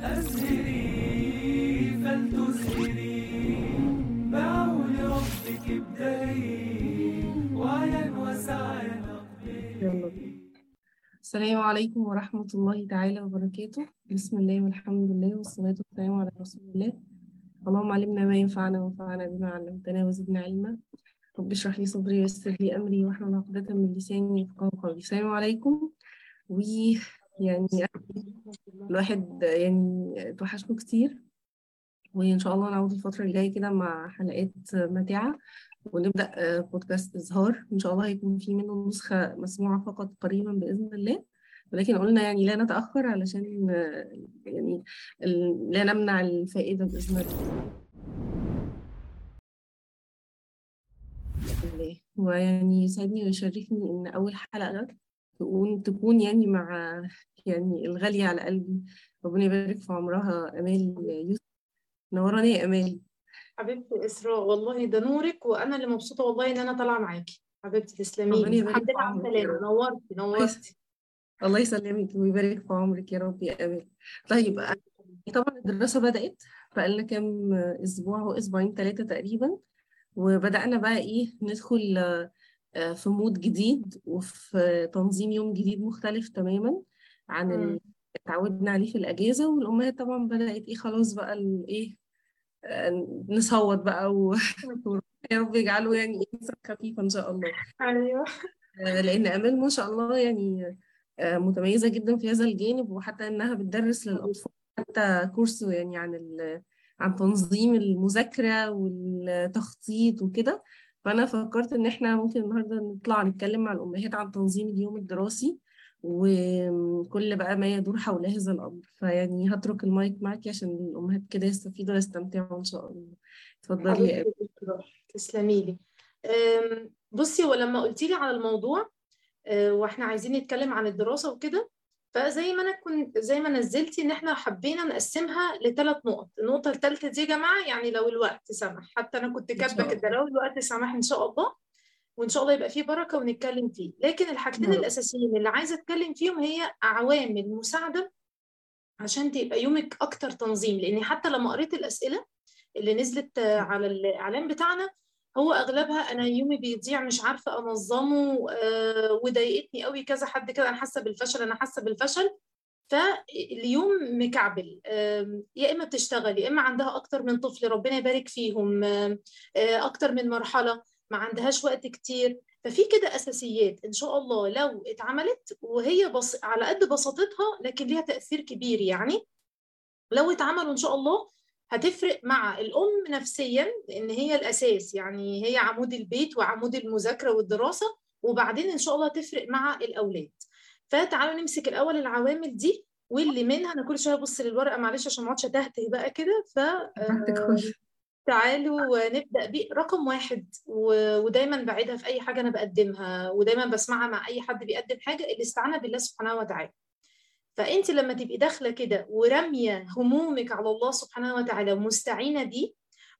أزهري فلتزهري. بعون ربك ابدأي وعيا وسعيا أقبلي السلام عليكم ورحمة الله تعالى وبركاته. بسم الله والحمد لله والصلاة والسلام على رسول الله. اللهم علمنا ما ينفعنا وانفعنا بما علمتنا وزدنا علما. رب اشرح لي صدري ويسر لي أمري واحلل عقدة من لساني يفقهوا قولي. السلام عليكم. ويعني الواحد يعني توحشكم كتير. وإن شاء الله نعود الفترة الجاية كده مع حلقات ماتعة ونبدأ آه، بودكاست إزهار إن شاء الله هيكون في منه نسخة مسموعة فقط قريبا بإذن الله. ولكن قلنا يعني لا نتأخر علشان آه، يعني لا نمنع الفائدة بإذن الله. ويعني يسعدني ويشرفني إن أول حلقة تكون تكون يعني مع يعني الغالية على قلبي. ربنا يبارك في عمرها. أمال يوسف. نوراني يا أمال. حبيبتي إسراء والله ده نورك وأنا اللي مبسوطة والله إن أنا طالعة معاكي. حبيبتي تسلمي ربنا لي يبارك الحمد لله على السلامة نورتي نورتي. الله يسلمك ويبارك في عمرك يا رب يا أمال. طيب طبعا الدراسة بدأت بقالنا كام أسبوع أو أسبوعين ثلاثة تقريبا. وبدأنا بقى إيه ندخل في مود جديد وفي تنظيم يوم جديد مختلف تماما عن. اللي اتعودنا عليه في الأجازة. والأمهات طبعا بدأت إيه خلاص بقى ال- إيه آه، نصوت بقى و... يا رب يجعله يعني نصرة خفيفة إن شاء الله. أيوه. آه، لأن أمال ما شاء الله يعني آه، متميزة جدا في هذا الجانب وحتى إنها بتدرس للأطفال حتى كورس يعني عن ال... عن تنظيم المذاكرة والتخطيط وكده. فأنا فكرت إن إحنا ممكن النهاردة نطلع نتكلم مع الأمهات عن تنظيم اليوم الدراسي وكل بقى ما يدور حول هذا الأمر. فيعني هترك المايك معك عشان الأمهات كده يستفيدوا ويستمتعوا إن شاء الله. اتفضلي يا تسلمي لي. بصي ولما قلتي لي على الموضوع أه، وإحنا عايزين نتكلم عن الدراسة وكده فزي ما أنا كنت زي ما نزلتي إن إحنا حبينا نقسمها لثلاث نقط. النقطة الثالثة دي يا جماعة يعني لو الوقت سمح. حتى أنا كنت شاء كده لو الوقت سمح إن شاء الله وإن شاء الله يبقى فيه بركة ونتكلم فيه. لكن الحاجتين الأساسيين اللي عايزة أتكلم فيهم هي عوامل مساعدة عشان تبقى يومك أكتر تنظيم. لأني حتى لما قريت الأسئلة اللي نزلت على الإعلان بتاعنا هو أغلبها أنا يومي بيضيع مش عارفة أنظمه آه، وضايقتني قوي كذا حد كده أنا حاسة بالفشل أنا حاسة بالفشل. فاليوم مكعبل يا إما بتشتغل يا إما عندها أكتر من طفل ربنا يبارك فيهم آه، أكتر من مرحلة ما عندهاش وقت كتير. ففي كده أساسيات إن شاء الله لو اتعملت وهي بس على قد بساطتها لكن ليها تأثير كبير يعني. لو اتعملوا إن شاء الله هتفرق مع الأم نفسيا لأن هي الأساس. يعني هي عمود البيت وعمود المذاكرة والدراسة وبعدين إن شاء الله تفرق مع الأولاد. فتعالوا نمسك الأول العوامل دي واللي منها أنا كل شوية أبص للورقة معلش عشان ما اقعدش اتهته بقى كده. ف تعالوا نبدأ بيه. رقم واحد و- ودايما بعيدها في أي حاجة أنا بقدمها ودايما بسمعها مع أي حد بيقدم حاجة الاستعانة بالله سبحانه وتعالى. فأنت لما تبقي داخلة كده ورامية همومك على الله سبحانه وتعالى ومستعينة بيه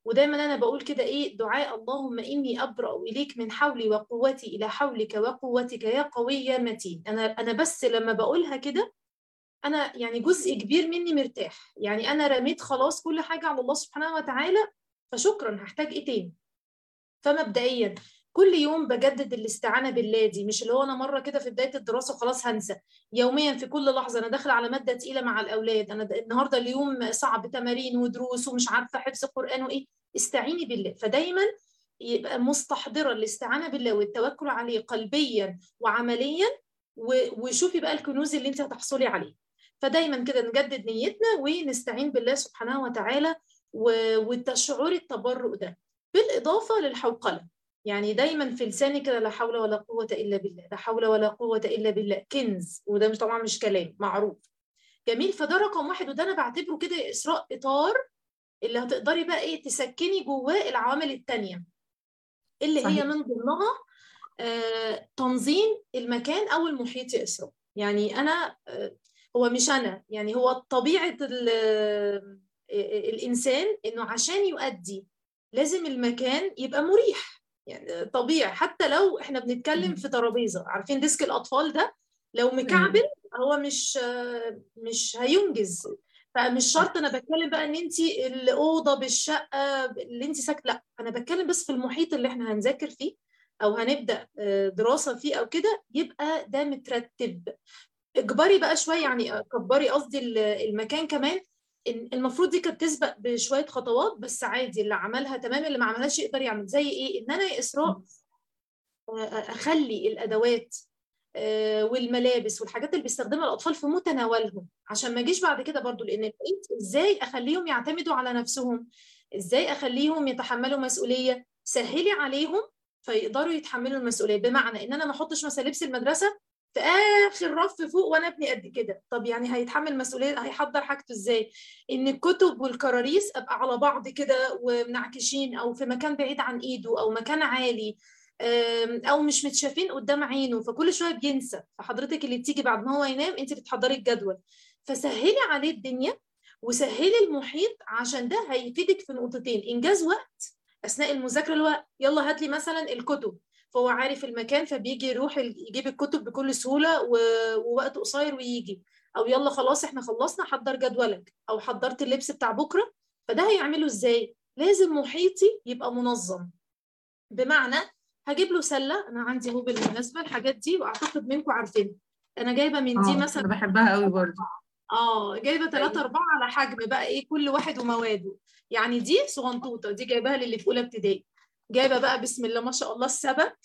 ودايما أنا بقول كده إيه دعاء اللهم إني أبرأ إليك من حولي وقوتي إلى حولك وقوتك يا قوي يا متين. أنا أنا بس لما بقولها كده أنا يعني جزء كبير مني مرتاح. يعني أنا رميت خلاص كل حاجة على الله سبحانه وتعالى فشكرا هحتاج إيه تاني؟ فمبدئيا كل يوم بجدد الاستعانة بالله دي مش اللي هو أنا مرة كده في بداية الدراسة خلاص هنسى. يوميا في كل لحظة أنا داخلة على مادة تقيلة مع الأولاد أنا النهارده اليوم صعب تمارين ودروس ومش عارفة حفظ قرآن وإيه. استعيني بالله. فدايما يبقى مستحضرة الاستعانة بالله والتوكل عليه قلبيا وعمليا وشوفي بقى الكنوز اللي أنت هتحصلي عليه. فدايما كده نجدد نيتنا ونستعين بالله سبحانه وتعالى و- والتشعر التبرؤ ده. بالإضافة للحوقلة. يعني دايما في لساني كده لا حول ولا قوة إلا بالله لا حول ولا قوة إلا بالله. كنز وده مش طبعا مش كلام معروف. جميل فده رقم واحد وده أنا بعتبره كده إسراء إطار اللي هتقدري بقى إيه تسكني جواه العوامل التانية. اللي هي صحيح. من ضمنها آه، تنظيم المكان أو المحيط يا إسراء. يعني أنا آه، هو مش أنا يعني هو طبيعة ال- آه، الإنسان إنه عشان يؤدي لازم المكان يبقى مريح. يعني طبيعي. حتى لو إحنا بنتكلم في ترابيزة عارفين ديسك الأطفال ده؟ لو مكعبل هو مش مش هينجز. فمش شرط أنا بتكلم بقى إن انت الأوضة بالشقة اللي انت ساكنه لأ. أنا بتكلم بس في المحيط اللي إحنا هنذاكر فيه أو هنبدأ آه، دراسة فيه أو كده يبقى ده مترتب. اجبري بقى شوية يعني كبري قصدي ال- المكان كمان المفروض دي كانت تسبق بشوية خطوات بس عادي اللي عملها تمام اللي ما عملهاش يقدر يعمل. زي إيه؟ إن أنا يا إسراء آه، أخلي الأدوات آه، والملابس والحاجات اللي بيستخدمها الأطفال في متناولهم. عشان ما اجيش بعد كده برضو لأن بقيت إزاي أخليهم يعتمدوا على نفسهم؟ إزاي أخليهم يتحملوا مسؤولية؟ سهلي عليهم فيقدروا يتحملوا المسؤولية. بمعنى إن أنا ما أحطش مثلا لبس المدرسة في آخر رف فوق وأنا ابني قد كده. طب يعني هيتحمل مسؤولية هيحضر حاجته إزاي؟ إن الكتب والكراريس أبقى على بعض كده ومنعكشين أو في مكان بعيد عن إيده أو مكان عالي أو مش متشافين قدام عينه فكل شوية بينسى. فحضرتك اللي بتيجي بعد ما هو ينام أنت بتحضري الجدول. فسهلي عليه الدنيا وسهلي المحيط عشان ده هيفيدك في نقطتين. إنجاز وقت أثناء المذاكرة اللي هو يلا هات لي مثلا الكتب. فهو عارف المكان فبيجي يروح يجيب الكتب بكل سهولة ووقت قصير ويجي. أو يلا خلاص إحنا خلصنا حضر جدولك. أو حضرت اللبس بتاع بكرة فده هيعمله إزاي؟ لازم محيطي يبقى منظم. بمعنى هجيب له سلة أنا عندي أهو بالمناسبة الحاجات دي وأعتقد منكم عارفينها. أنا جايبة من دي آه مثلا أنا بحبها قوي برضو آه جايبة 3 أيوة. 4 على حجم بقى إيه كل واحد ومواده. يعني دي صغنطوطة دي جايباها للي في أولى ابتدائي. جايبة بقى بسم الله ما شاء الله السبت.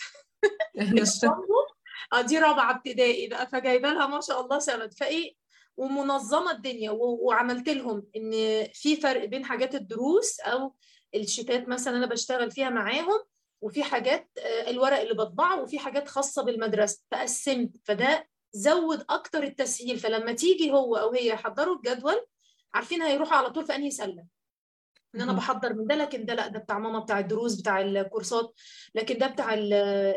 آه دي رابعة ابتدائي بقى فجايبة لها ما شاء الله سبت. فإيه ومنظمة الدنيا وعملت لهم إن في فرق بين حاجات الدروس أو الشتات مثلا أنا بشتغل فيها معاهم وفي حاجات آه، الورق اللي بطبعه وفي حاجات خاصة بالمدرسة. فقسمت فده زود أكتر التسهيل. فلما تيجي هو أو هي يحضروا الجدول عارفين هيروحوا على طول في أنهي سلة. إن أنا. بحضر من ده لكن ده لأ ده بتاع ماما بتاع الدروس بتاع الكورسات لكن ده بتاع ال-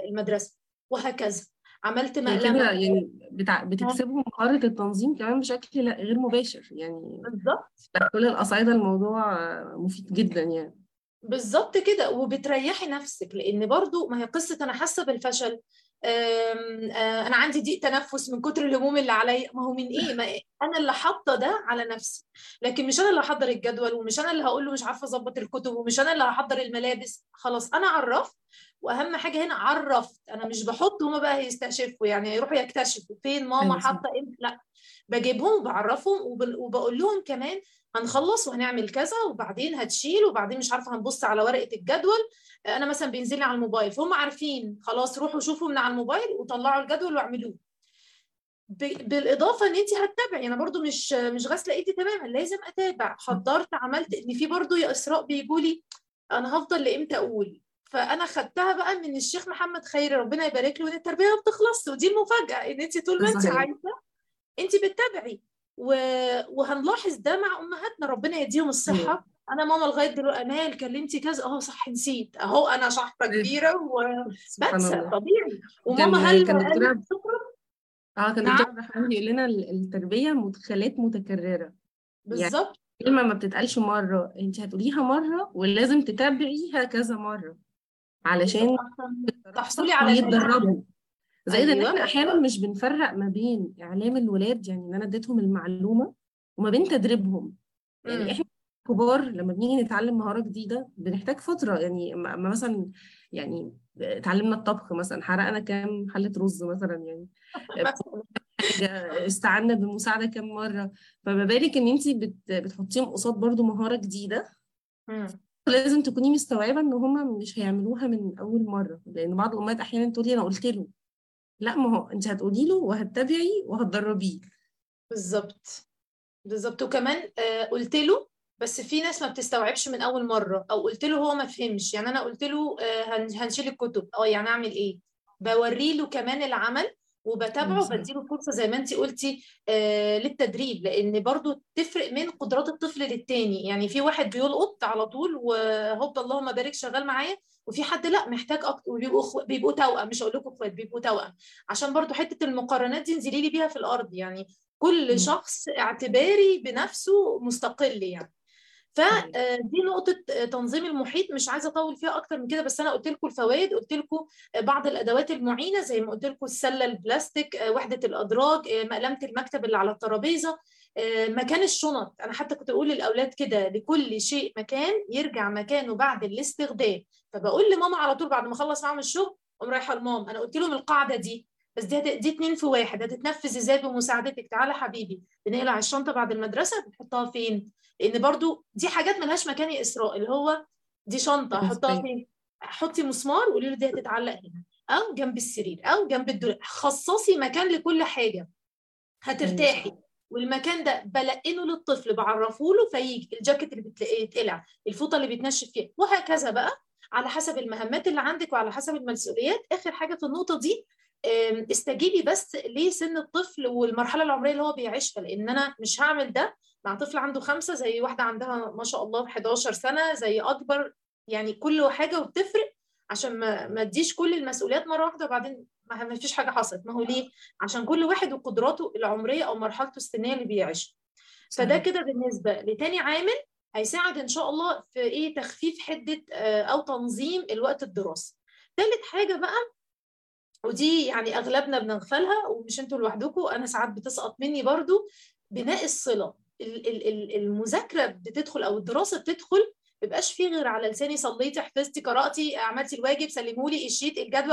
المدرسة وهكذا. عملت مقلمه يعني بتع... بتكسبهم مهارة التنظيم كمان بشكل لا- غير مباشر يعني. بالظبط. كل الأصعدة الموضوع مفيد جدا يعني. بالظبط كده. وبتريحي نفسك لأن برضو ما هي قصة أنا حاسة بالفشل أنا عندي ضيق تنفس من كتر الهموم اللي عليا. ما هو من إيه؟ ما إيه؟ أنا اللي حاطة ده على نفسي. لكن مش أنا اللي هحضر الجدول ومش أنا اللي هقول له مش عارفة أظبط الكتب ومش أنا اللي هحضر الملابس. خلاص أنا عرفت. وأهم حاجة هنا عرفت. أنا مش بحط هما بقى هيستكشفوا. يعني يروحوا يكتشفوا فين ماما أيوة. حاطة إيه لأ بجيبهم وبعرفهم وب- وبقول لهم كمان هنخلص وهنعمل كذا وبعدين هتشيل وبعدين مش عارفة هنبص على ورقة الجدول. أنا مثلا بينزل لي على الموبايل فهم عارفين خلاص روحوا شوفوا من على الموبايل وطلعوا الجدول واعملوه. بالإضافة إن انت هتتابعي أنا برضو مش مش غاسلة إيدي تماما لازم أتابع. حضرت عملت إن في برضو يا إسراء بيجوا لي أنا هفضل لإمتى أقول؟ فأنا خدتها بقى من الشيخ محمد خيري ربنا يبارك له ان التربية ما بتخلصش ودي المفاجأة إن انت طول ما انت. عايزه انت بتتابعي. وهنلاحظ ده مع أمهاتنا ربنا يديهم الصحة. أنا ماما لغاية دلوقتي امال كلمتي كذا آه صح نسيت أهو أنا شحطة كبيرة وبنسى طبيعي. وماما هل كان دكتور قالت شكرا؟ آه كان نعم. عبد بيقول لنا ال- التربية مدخلات متكررة. بالظبط. كلمة ما بتتقالش مرة أنت هتقوليها مرة ولازم تتابعيها كذا مرة. علشان تحصلي على النتيجة. زائد إن أيوة. إحنا أحيانا مش بنفرق ما بين إعلام الولاد يعني إن أنا اديتهم المعلومة وما بين تدريبهم يعني. إحنا كبار لما بنيجي نتعلم مهارة جديدة بنحتاج فترة يعني مثلا يعني اتعلمنا الطبخ مثلا حرقنا كام حلة رز مثلا يعني استعنا بمساعدة كام مرة فما بالك إن انت بت بتحطيهم قصاد برضو مهارة جديدة. لازم تكوني مستوعبة إن هما مش هيعملوها من أول مرة لأن بعض الأمهات أحيانا تقولي أنا قلت له لا ما هو انت هتقولي له وهتتابعي وهتدربيه. بالظبط. بالظبط. وكمان آه، قلت له بس في ناس ما بتستوعبش من أول مرة أو قلت له هو ما فهمش. يعني أنا قلت له آه، هن- هنشيل الكتب. آه يعني أعمل إيه؟ بوري له كمان العمل وبتابعه. وبديله فرصة زي ما انت قلتي آه للتدريب لأن برضو تفرق من قدرات الطفل للتاني يعني في واحد بيلقط على طول وهوب اللهم بارك شغال معايا وفي حد لا محتاج أكتر وبيبقوا. بيبقوا توأم مش هقول لكم إخوات بيبقوا توأم عشان برضو حتة المقارنات دي انزلي لي بيها في الأرض يعني كل. شخص اعتباري بنفسه مستقل يعني فدي نقطة آه، تنظيم المحيط مش عايزة أطول فيها أكتر من كده بس أنا قلت لكم الفوائد قلت لكم آه، بعض الأدوات المعينة زي ما قلت لكم السلة البلاستيك آه، وحدة الأدراج آه، مقلمة المكتب اللي على الترابيزة آه، مكان الشنط. أنا حتى كنت أقول للأولاد كده لكل شيء مكان يرجع مكانه بعد الاستخدام. فبقول لماما على طول بعد ما أخلص معاهم الشغل اقوم رايحة لماما. أنا قلت لهم القاعدة دي. بس دي دي اتنين في واحد. هتتنفذ إزاي بمساعدتك؟ تعالى حبيبي بنقلع الشنطة بعد المدرسة بنحطها فين؟ لأن برضو دي حاجات ملهاش مكان يا اسراء اللي هو دي شنطة بالنسبة فين؟ حطي مسمار وقولي له دي هتتعلق هنا أو جنب السرير أو جنب الدولاب. خصصي مكان لكل حاجة. هترتاحي. والمكان ده بلقنه للطفل بعرفه له فيجي. الجاكيت اللي بتلاقيه يتقلع الفوطة اللي بيتنشف فيها. وهكذا بقى على حسب المهمات اللي عندك وعلى حسب المسؤوليات. آخر حاجة في النقطة دي استجيبي بس لسن الطفل والمرحلة العمرية اللي هو بيعيشها لأن أنا مش هعمل ده مع طفل عنده خمسة زي واحدة عندها ما شاء الله 11 سنة زي أكبر يعني كل حاجة وبتفرق عشان ما ما اديش كل المسؤوليات مرة واحدة وبعدين ما فيش حاجة حصلت. ما هو ليه؟ عشان كل واحد وقدراته العمرية أو مرحلته السنية اللي بيعيشها. فده. كده بالنسبة لتاني عامل هيساعد إن شاء الله في إيه؟ تخفيف حدة آه، أو تنظيم الوقت الدراسي. ثالث حاجة بقى ودي يعني أغلبنا بنغفلها ومش أنتوا لوحدكم أنا ساعات بتسقط مني برضو بناء الصلة. ال- ال- ال- المذاكرة بتدخل أو الدراسة بتدخل ما بيبقاش فيه غير على لساني صليتي حفظتي قراتي عملتي الواجب سلمولي الشيت الجدول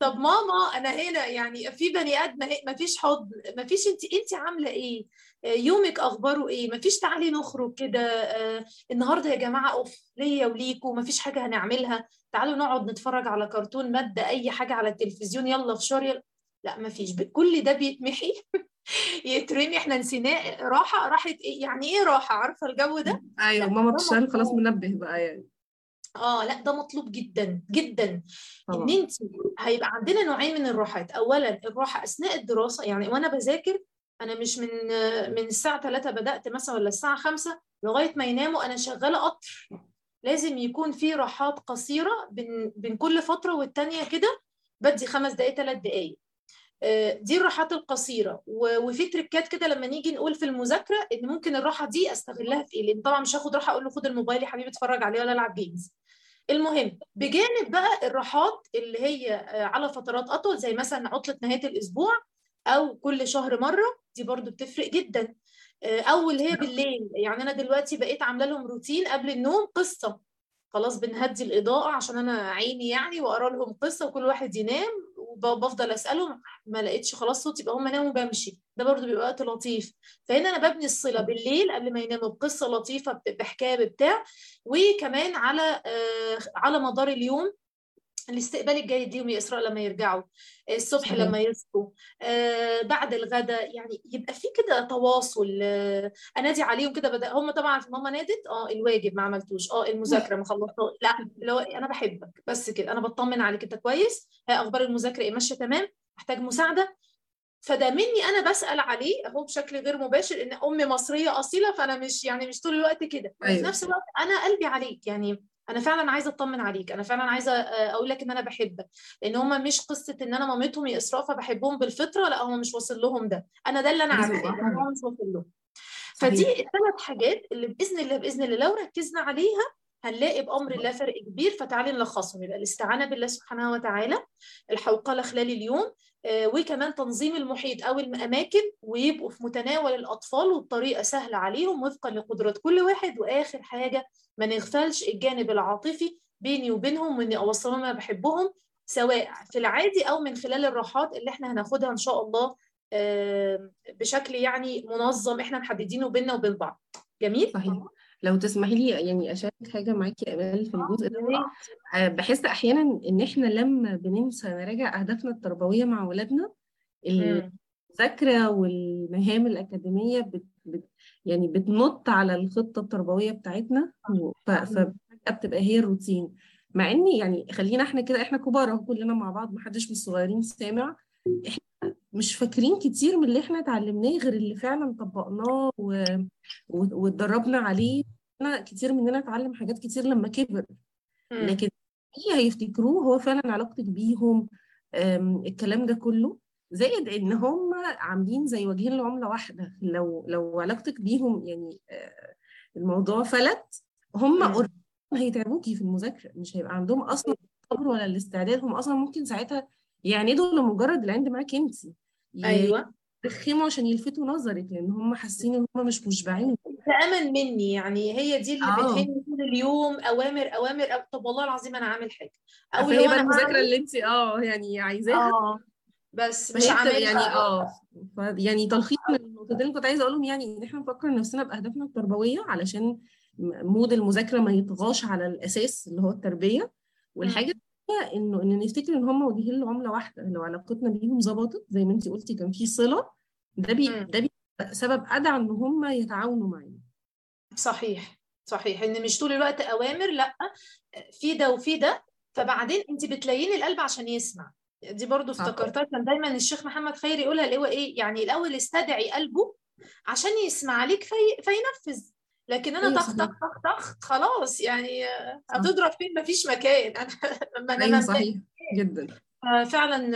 طب ماما أنا هنا يعني في بني آدم ما فيش حضن ما فيش انت انت عاملة إيه؟ آه، يومك أخباره إيه؟ ما فيش تعالي نخرج كده آه، النهارده يا جماعة أوف ليا وليكوا ما فيش حاجة هنعملها. تعالوا نقعد نتفرج على كرتون ماده أي حاجة على التلفزيون يلا فشار يلا. لا ما فيش. كل ده بيتمحي يترمي إحنا نسيناه. راحة راحه إيه؟ يعني إيه راحة؟ عارفة الجو ده؟ أيوه ماما بتشتغل خلاص. منبه بقى يعني. آه لأ ده مطلوب جدا جدا. إن طبعا. انت هيبقى عندنا نوعين من الراحات. اولا الراحة أثناء الدراسة يعني وأنا بذاكر أنا مش من من الساعة 3 بدأت مثلا ولا الساعة 5 لغاية ما يناموا أنا شغالة قطر. لازم يكون في راحات قصيرة بين بين كل فترة والتانية كده. بدي خمس دقائق ثلاث دقائق آه، دي الراحات القصيرة. وفي تريكات كده لما نيجي نقول في المذاكرة إن ممكن الراحة دي أستغلها في إيه؟ لأن طبعا مش هاخد راحة أقول له خد الموبايل يا حبيبي اتفرج عليه ولا ألعب جيمز المهم بجانب بقى الراحات اللي هي آه، على فترات أطول زي مثلا عطلة نهاية الأسبوع أو كل شهر مرة دي برضو بتفرق جدا. آه، أو اللي هي بالليل يعني أنا دلوقتي بقيت عاملة لهم روتين قبل النوم قصة. خلاص بنهدي الإضاءة عشان أنا عيني يعني وأقرأ لهم قصة وكل واحد ينام وبفضل اسالهم ما لقيتش خلاص صوت يبقى هم ناموا بمشي ده برضو بيبقى وقت لطيف. فهنا أنا ببني الصلة بالليل قبل ما يناموا بقصة لطيفة بحكاية بتاع. وكمان على آه، على مدار اليوم الاستقبال الجيد ليهم يا إسراء لما يرجعوا الصبح صحيح. لما يصحوا آه بعد الغداء يعني يبقى في كده تواصل آه انادي عليهم كده بدأ هم طبعا ماما نادت آه الواجب ما عملتوش آه المذاكرة ما خلصتها لا هو أنا بحبك بس كده أنا بطمن عليك أنت كويس ها أخبار المذاكرة إيه ماشية تمام محتاج مساعدة فده مني أنا بسأل عليه أهو بشكل غير مباشر إن أمي مصرية أصيلة فأنا مش يعني مش طول الوقت كده أيوة. نفس الوقت أنا قلبي عليك يعني أنا فعلا عايزة أطمن عليك. أنا فعلا عايزة آه، أقول لك إن أنا بحبك. لأن هم مش قصة إن أنا مامتهم يا إسراء فبحبهم بالفطرة لا هم مش واصل لهم ده. أنا ده اللي أنا يبقى لكن هو مش واصل لهم. فدي. الثلاث حاجات اللي بإذن الله بإذن الله لو ركزنا عليها هنلاقي بأمر الله فرق كبير. فتعالي نلخصهم. يبقى الاستعانة بالله سبحانه وتعالى الحوقلة خلال اليوم وكمان تنظيم المحيط أو الأماكن ويبقوا في متناول الأطفال وبطريقه سهلة عليهم وفقا لقدرات كل واحد. وآخر حاجة ما نغفلش الجانب العاطفي بيني وبينهم وإني أوصلهم أنا بحبهم سواء في العادي أو من خلال الراحات اللي إحنا هناخدها إن شاء الله آه، بشكل يعني منظم إحنا محددينه بيننا وبين بعض. جميل؟ صحيح. لو تسمحي لي يعني أشارك حاجة معاكي يا امال في الجزء ده. آه، بحس أحيانا إن إحنا لما بننسى نراجع أهدافنا التربوية مع اولادنا. المذاكرة والمهام الأكاديمية بت بت يعني بتنط على الخطة التربوية بتاعتنا. ف- ففجاه بتبقى هي الروتين. مع ان يعني خلينا إحنا كده إحنا كبار أهو كلنا مع بعض محدش من الصغيرين سامع. إحنا مش فاكرين كتير من اللي إحنا اتعلمناه غير اللي فعلا طبقناه و... واتدربنا عليه. أنا كتير مننا اتعلم حاجات كتير لما كبر. لكن اللي هيفتكروه هو فعلا علاقتك بيهم. الكلام ده كله زائد إن هم عاملين زي وجهين لعملة واحدة. لو لو علاقتك بيهم يعني آه، الموضوع فلت هم هيتعبوكي في المذاكرة. مش هيبقى عندهم أصلا الصبر ولا الاستعداد. هم أصلا ممكن ساعتها يعندوا لمجرد العند معاك انت. أيوه. بيرخموا عشان يلفتوا نظرك لأن هم حاسين إن هم مش مشبعين. تأمن مني يعني هي دي اللي آه. بتهمني طول اليوم أوامر أوامر أو طب والله العظيم أنا عامل حاجة. أو لو بقى المذاكرة اللي انت آه يعني عايزاها؟ آه. بس مش يعني آه. يعني تلخيص من النقطتين اللي كنت عايزة أقولهم يعني إن إحنا نفكر نفسنا بأهدافنا التربوية علشان مود المذاكرة ما يطغاش على الأساس اللي هو التربية. والحاجة إنه إن نفتكر إن هم وجهين لعملة واحدة لو علاقتنا بيهم ظبطت زي ما انت قلتي كان في صلة ده بي. ده بي سبب أدعى إن هم يتعاونوا معانا. صحيح صحيح إن مش طول الوقت أوامر لأ في ده وفي ده فبعدين انت بتليني القلب عشان يسمع. دي برضو افتكرتها كان دايما الشيخ محمد خيري يقولها اللي هو إيه يعني الأول استدعي قلبه عشان يسمع لك في... فينفذ. لكن أنا أيوه طخ طخ طخ طخ خلاص يعني هتضرب فين؟ مفيش مكان. أنا ما أنا ما صحيح جدا. فعلا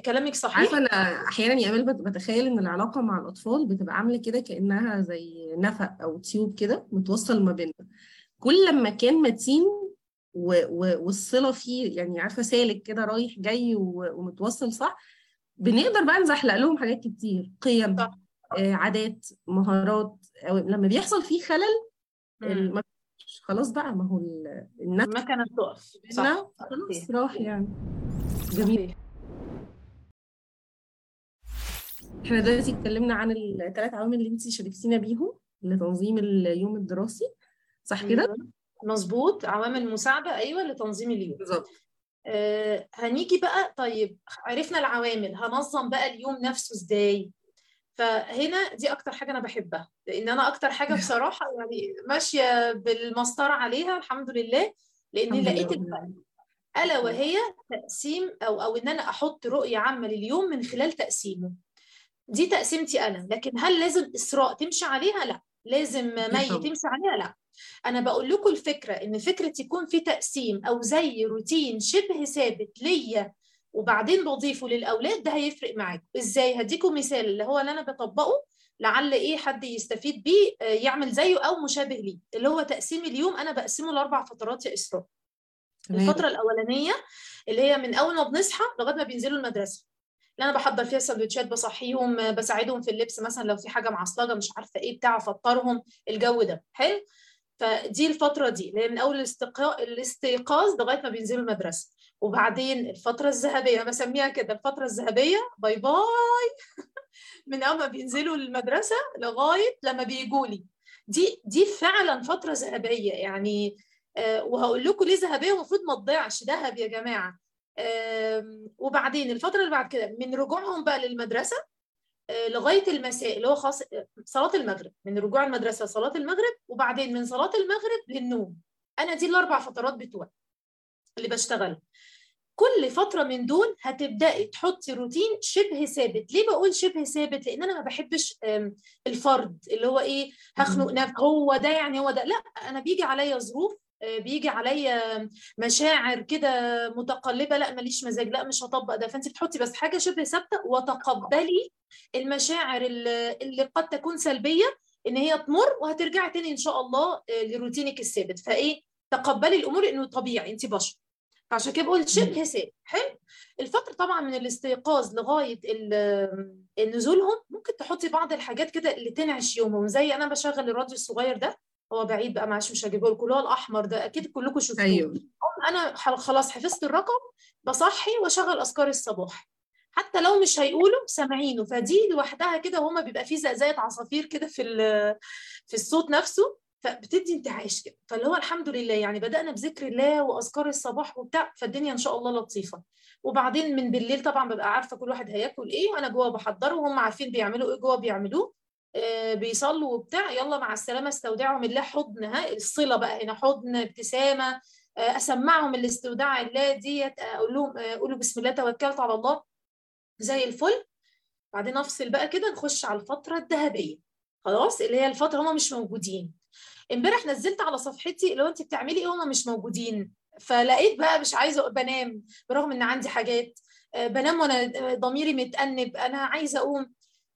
كلامك صحيح. عارفة أنا أحيانا يا امال بت- بتخيل إن العلاقة مع الأطفال بتبقى عاملة كده كأنها زي نفق أو تيوب كده متوصل ما بيننا. كل ما كان متين و... و... والصلة فيه يعني عارفة سالك كده رايح جاي و... ومتوصل صح بنقدر بقى نزحلق لهم حاجات كتير. قيم آه، عادات مهارات أو لما بيحصل فيه خلل خلاص بقى ما هو ال- النفس المكنه بتقف صح. خلاص راح يعني. جميل. إحنا دلوقتي اتكلمنا عن الثلاث عوامل اللي انت شاركتينا بيهم لتنظيم اليوم الدراسي. صح كده؟ مظبوط. عوامل مساعدة أيوه لتنظيم اليوم. بالظبط. آه هنيجي بقى طيب عرفنا العوامل. هنظم بقى اليوم نفسه إزاي؟ فهنا دي أكتر حاجة أنا بحبها لأن أنا أكتر حاجة بصراحة يعني ماشية بالمسطرة عليها الحمد لله لأن الحمد لله. لقيت الفرق. ألا وهي تقسيم أو أو إن أنا أحط رؤية عامة لليوم من خلال تقسيمه. دي تقسيمتي أنا لكن هل لازم إسراء تمشي عليها؟ لا. لازم مي تمشي عليها؟ لا. أنا بقول لكم الفكرة إن فكرة يكون في تقسيم أو زي روتين شبه ثابت ليا وبعدين بضيفه للأولاد ده هيفرق معاكم. إزاي؟ هديكم مثال اللي هو اللي أنا بطبقه لعل إيه حد يستفيد بيه آه، يعمل زيه أو مشابه ليه. اللي هو تقسيم اليوم أنا بقسمه لأربع فترات يا إسراء. الفترة الأولانية اللي هي من أول ما بنصحى لغاية ما بينزلوا المدرسة. اللي أنا بحضر فيها سندوتشات بصحيهم آه، بساعدهم في اللبس مثلا لو في حاجة معصلجة مش عارفة إيه بتاع أفطرهم الجو ده. حلو؟ فدي الفترة دي اللي هي من أول الاستيقاظ الاستيقاظ لغاية ما بينزلوا المدرسة. وبعدين الفترة الذهبية أنا بسميها كده الفترة الذهبية باي باي. من أول ما بينزلوا المدرسة لغاية لما بيجوا لي. دي دي فعلا فترة ذهبية يعني آه وهقول لكم ليه ذهبية المفروض ما تضيعش ذهب يا جماعة. وبعدين الفترة اللي بعد كده من رجوعهم بقى للمدرسة لغاية المساء اللي هو خاص آه، صلاة المغرب من رجوع المدرسة صلاة المغرب وبعدين من صلاة المغرب للنوم. أنا دي الأربع فترات بتوعي اللي بشتغلها. كل فترة من دول هتبدأي تحطي روتين شبه ثابت. ليه بقول شبه ثابت؟ لأن أنا ما بحبش آم، الفرد اللي هو إيه هخنق. نفسي هو ده يعني هو ده. لا أنا بيجي عليا ظروف آه، بيجي عليا مشاعر كده متقلبة لا ماليش مزاج لا مش هطبق ده. فأنت بتحطي بس حاجة شبه ثابتة وتقبلي المشاعر اللي قد تكون سلبية إن هي تمر وهترجعي تاني إن شاء الله آه، لروتينك الثابت. فإيه؟ تقبلي الأمور إنه طبيعي أنت بشر. فعشان كده بقول شبه ثابت. حلو. الفترة طبعا من الاستيقاظ لغاية نزولهم ممكن تحطي بعض الحاجات كده اللي تنعش يومهم. زي أنا بشغل الراديو الصغير ده هو بعيد بقى معلش مش هجيبه لكم. اللي هو الأحمر ده أكيد كلكم شفتوه. أيوه. أنا خلاص حفظت الرقم بصحي وأشغل أذكار الصباح. حتى لو مش هيقولوا سامعينه. فدي لوحدها كده هما بيبقى فيه زقزقة عصافير كده في في الصوت نفسه فبتدي انتعاش كده. فاللي هو الحمد لله يعني بدأنا بذكر الله وأذكار الصباح وبتاع فالدنيا إن شاء الله لطيفة. وبعدين من بالليل طبعا ببقى عارفة كل واحد هياكل إيه وأنا جوه بحضره وهم عارفين بيعملوا إيه جوه بيعملوه. بيصلوا وبتاع. يلا مع السلامة استودعهم الله حضن ها الصلة بقى هنا حضن ابتسامة آه أسمعهم الاستوداع الله ديت أقول لهم آه قولوا بسم الله توكلت على الله زي الفل. بعدين أفصل بقى كده نخش على الفترة الذهبية. خلاص اللي هي الفترة هم مش موجودين. امبارح نزلت على صفحتي لو أنت بتعملي إيه هما مش موجودين. فلقيت بقى مش عايزة بنام برغم إن عندي حاجات آه، بنام وأنا ضميري متأنب أنا عايزة أقوم.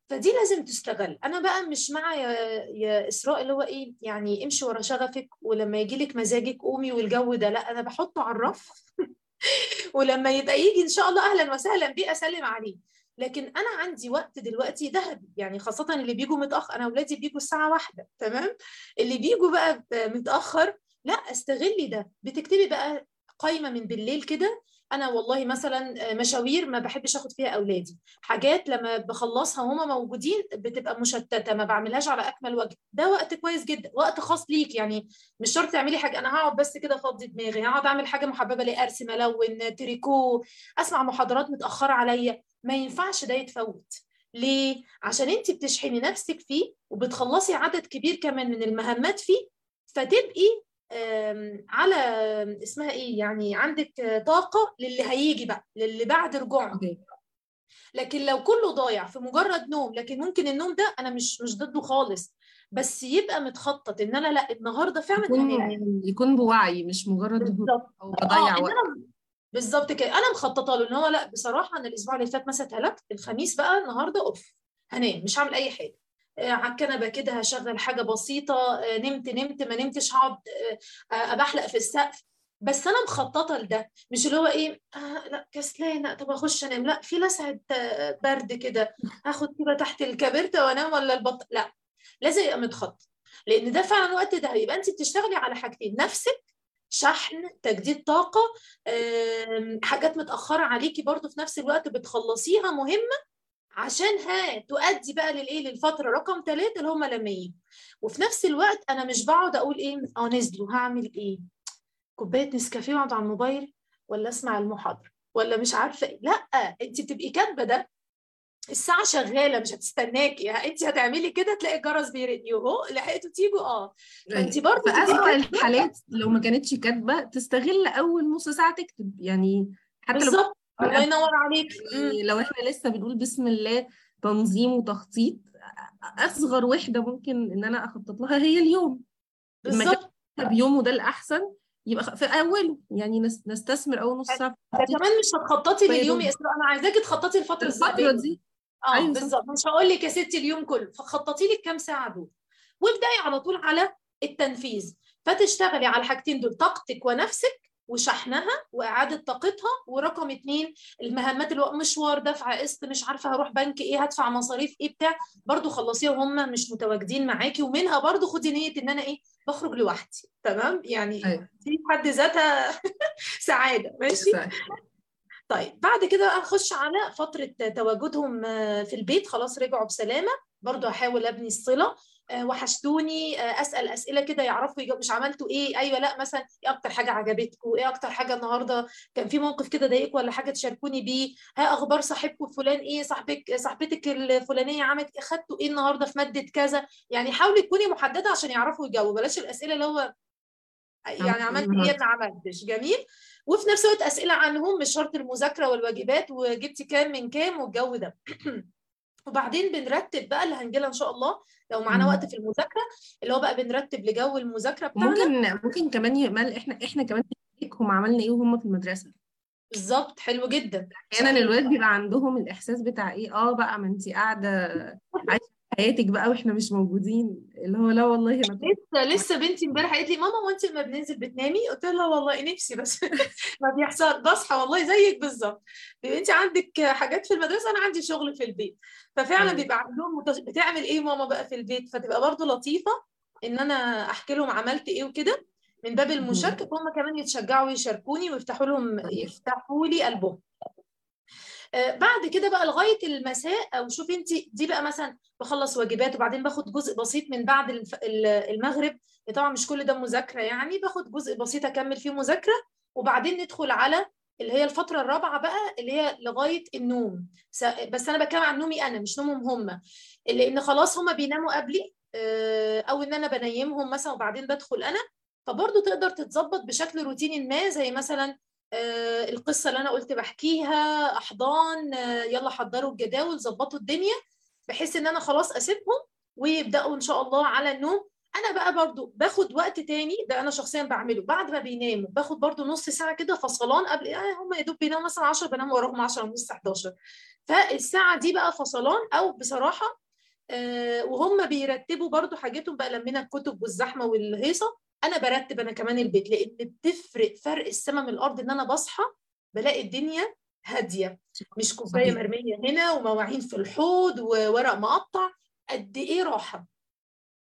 فدي لازم تستغل. أنا بقى مش مع يا, يا إسراء اللي هو إيه يعني امشي ورا شغفك ولما يجي لك مزاجك قومي والجو ده لا أنا بحطه على الرف. ولما يبقى يجي إن شاء الله أهلا وسهلا بيه أسلم عليه. لكن أنا عندي وقت دلوقتي ذهبي. يعني خاصة اللي بيجوا متأخر أنا اولادي بيجوا الساعة واحدة تمام؟ اللي بيجوا بقى متأخر لا استغلي ده. بتكتبي بقى قايمة من بالليل كده أنا والله مثلا مشاوير ما بحبش آخد فيها أولادي. حاجات لما بخلصها وهما موجودين بتبقى مشتتة ما بعملهاش على أكمل وجه. ده وقت كويس جدا وقت خاص ليك. يعني مش شرط تعملي حاجة أنا هقعد بس كده افضي دماغي. هقعد أعمل حاجة محببة لي أرسم ألون تريكو أسمع محاضرات متأخرة عليا. ما ينفعش ده يتفوت. ليه؟ عشان انت بتشحني نفسك فيه وبتخلصي عدد كبير كمان من المهمات فيه فتبقي على اسمها إيه يعني عندك آه، طاقة للي هيجي بقى للي بعد رجوعه. لكن لو كله ضايع في مجرد نوم لكن ممكن النوم ده أنا مش مش ضده خالص بس يبقى متخطط إن أنا لا النهارده فعلا يكون يكون بوعي مش مجرد بالظبط. أو آه بضيع إن وقت. بالظبط كده. أنا مخططة له إن هو لا بصراحة أنا الأسبوع اللي فات مثلا اتهلكت الخميس بقى النهارده أوف هنام مش هعمل أي حاجة. آه، على الكنبة كده هشغل حاجة بسيطة آه، نمت نمت ما نمتش هقعد آه، آه، ابحلق في السقف. بس أنا مخططة لده مش اللي هو إيه آه لأ كسلانه طب أخش أنام. لأ في لسعه آه، برد كده هاخد كده تحت الكبرته وأنام ولا البط لأ لازم يبقى متخطط. لأن ده فعلا وقت ده يبقى انت بتشتغلي على حاجتين نفسك شحن تجديد طاقة حاجات متأخرة عليكي برضو في نفس الوقت بتخلصيها مهمة عشان ها تؤدي بقى للايه للفترة رقم ثلاثة اللي هم يجوا وفي نفس الوقت أنا مش بقعد أقول إيه آه نزلوا هعمل إيه؟ كوباية نسكافيه وأقعد على الموبايل ولا أسمع المحاضرة ولا مش عارفة إيه؟ لأ أنت بتبقي كاتبة ده الساعة شغالة مش هتستناكي. أنت هتعملي كده تلاقي الجرس بيرن يوهو لحقتوا تيجوا آه فأنت برضه في كاتبة. الحالات لو ما كانتش كاتبة تستغل أول نص ساعة تكتب. يعني حتى لو بالظبط. الله ينور عليك. يعني لو إحنا لسه بنقول بسم الله تنظيم وتخطيط أصغر وحدة ممكن إن أنا أخطط لها هي اليوم. بالظبط. بيومه ده الأحسن يبقى في أوله. يعني نس- نستثمر أول نص التخطيط. كمان مش هتخططي طيب. لليوم يا إسراء أنا عايزاكي تخططي الفترة الزمنيه دي؟ آه أيوة. بالظبط. مش هقول لك يا ستي اليوم كله. فخططي لك كام ساعة دول. وابدأي على طول على التنفيذ. فتشتغلي على الحاجتين دول طاقتك ونفسك وشحنها وإعادة طاقتها ورقم اتنين المهمات اللي هو مشوار دفع قسط مش عارفة هروح بنك إيه هدفع مصاريف إيه بتاع. برضو خلصيها وهم مش متواجدين معاكي ومنها برضو خدي نية إن أنا إيه بخرج لوحدي. تمام؟ يعني أيوة. دي في حد ذاتها سعادة. ماشي. طيب بعد كده نخش على فترة تواجدهم في البيت. خلاص رجعوا بسلامة. برضو هحاول أبني الصلة. آه، وحشتوني. آه، أسأل أسئلة كده يعرفوا يجاوبوا مش عملتوا إيه؟ أيوة لأ مثلا إيه أكتر حاجة عجبتكم إيه أكتر حاجة النهاردة كان في موقف كده ضايقكم ولا حاجة تشاركوني بيه؟ ها أخبار صاحبكم فلان إيه؟ صاحبك صاحبتك الفلانية عملت إيه؟ خدتوا إيه النهاردة في مادة كذا؟ يعني حاولي تكوني محددة عشان يعرفوا يجاوبوا. بلاش الأسئلة اللي هو يعني عملت إيه؟ ما عملتش. جميل. وفي نفس الوقت أسئلة عنهم مش شرط المذاكرة والواجبات وجبتي كام من كام والجو ده. وبعدين بنرتب بقى اللي هنجيلها إن شاء الله لو معانا. وقت في المذاكرة اللي هو بقى بنرتب لجو المذاكرة بتاعنا وممكن ممكن كمان يقبل إحنا إحنا كمان هم عملنا إيه وهم في المدرسة بالظبط حلو جدا أحيانا. الولاد بيبقى عندهم الإحساس بتاع إيه آه بقى ما انت قاعدة عايشة حياتك بقى وإحنا مش موجودين. اللي هو لا والله أنا لسه لسه بنتي امبارح قالت لي ماما وأنت لما بننزل بتنامي؟ قلت لها والله نفسي بس ما بيحصل بصحى والله زيك بالظبط. أنت عندك حاجات في المدرسة أنا عندي شغل في البيت. ففعلا أيوة. بيبقى عندهم متش... بتعمل إيه ماما بقى في البيت؟ فتبقى برضو لطيفة إن أنا أحكي لهم عملت إيه وكده من باب المشاركة فهم كمان يتشجعوا ويشاركوني ويفتحوا لهم يفتحوا لي قلبهم. بعد كده بقى لغاية المساء أو شوفي أنت دي بقى مثلا بخلص واجبات وبعدين باخد جزء بسيط من بعد المغرب. طبعا مش كل ده مذاكرة يعني باخد جزء بسيط أكمل فيه مذاكرة وبعدين ندخل على اللي هي الفترة الرابعة بقى اللي هي لغاية النوم. بس أنا بتكلم عن نومي أنا مش نومهم هم. لأن خلاص هم بيناموا قبلي آه، أو إن أنا بنيمهم مثلا وبعدين بدخل أنا. فبرضه تقدر تتظبط بشكل روتيني ما زي مثلا آه، القصة اللي أنا قلت بحكيها أحضان آه، يلا حضروا الجداول ظبطوا الدنيا بحيث إن أنا خلاص أسيبهم ويبدأوا إن شاء الله على النوم. أنا بقى برضو باخد وقت تاني ده أنا شخصيا بعمله. بعد ما بيناموا باخد برضو نص ساعة كده فصلان قبل آه هم يا دوب بيناموا مثلا 10 بنام وراهم 10 ونص 11 فالساعة دي بقى فصلان أو بصراحة آه، وهم بيرتبوا برضو حاجتهم بقى لمينا الكتب والزحمة والهيصة. أنا برتب أنا كمان البيت لأن بتفرق فرق السما من الأرض إن أنا بصحى بلاقي الدنيا هادية. مش كوباية. مرمية هنا ومواعين في الحوض وورق مقطع. قد إيه راحة؟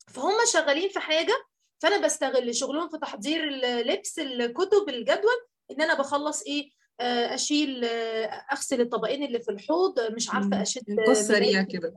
فهم شغالين في حاجة فأنا بستغل شغلهم في تحضير اللبس الكتب الجدول إن أنا بخلص إيه آه، أشيل آه، أغسل الطبقين اللي في الحوض مش عارفة أشد نقص سريع كده.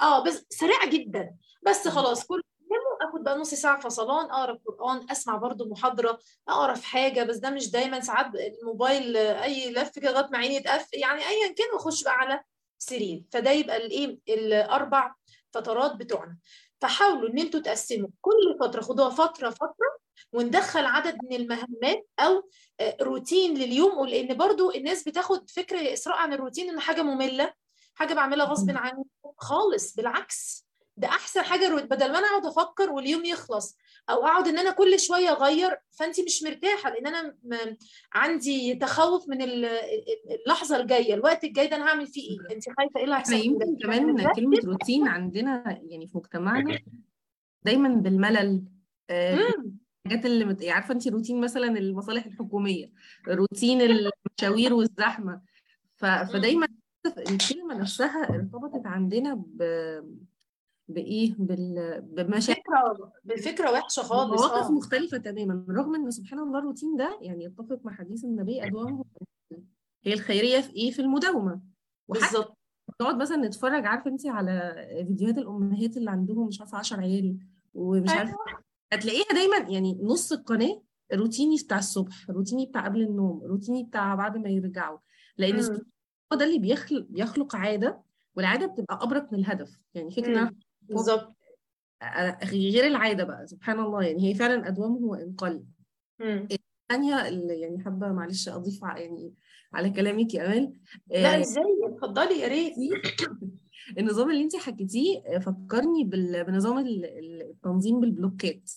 آه بس سريعة جدا. بس خلاص كل يوم آخد بقى نص ساعة فصلان أقرأ قرآن أسمع برضو محاضرة أقرأ في حاجة بس ده مش دايما ساعات الموبايل أي لف كده لغاية ما عيني تقف يعني ايا كان وأخش بقى على سرير. فده يبقى الإيه؟ الأربع فترات بتوعنا. فحاولوا إن أنتوا تقسموا. كل فترة خدوها فترة فترة وندخل عدد من المهمات أو آه، روتين لليوم. لأن برضو الناس بتاخد فكرة إسراء عن الروتين إنه حاجة مملة حاجة بعملها غصب عني خالص بالعكس. ده أحسن حاجة بدل ما أنا أقعد أفكر واليوم يخلص أو أقعد إن أنا كل شوية أغير فانت مش مرتاحة لأن أنا عندي تخوف من ال- ال- اللحظة الجاية الوقت الجاي ده أنا هعمل فيه إيه؟ انت خايفة إيه اللي هيحصل يمكن كمان كلمة روتين عندنا يعني في مجتمعنا دايما بالملل آه،. الحاجات اللي مت... يعني عارفة انت روتين مثلا المصالح الحكومية روتين المشاوير والزحمة ف... فدايما الكلمة نفسها ارتبطت عندنا ب... بإيه؟ بال... بمشاعر. فكره بالفكرة وحشة خالص مواقف آه. مختلفة تماما رغم إن سبحان الله الروتين ده يعني يتفق مع حديث النبي أدومه هي الخيرية في إيه؟ في المداومة. وحتى بالظبط. نقعد مثلا نتفرج عارفه أنت على فيديوهات الأمهات اللي عندهم مش عارفة 10 عيال ومش عارفة أيوه. هتلاقيها دايما يعني نص القناة روتيني بتاع الصبح روتيني بتاع قبل النوم روتيني بتاع بعد ما يرجعوا. لأن الله ده اللي بيخلق بيخلق عادة والعادة بتبقى أبرك من الهدف. يعني فكرة. بالظبط. أ- غير العادة بقى سبحان الله يعني هي فعلا ادومه وان قل. الثانية اللي يعني حابة معلش أضيف يعني على كلامك يا أمال لا آه، إزاي؟ اتفضلي يا ريت. النظام اللي انت حكيتيه فكرني بال- بنظام ال- ال- التنظيم بالبلوكات.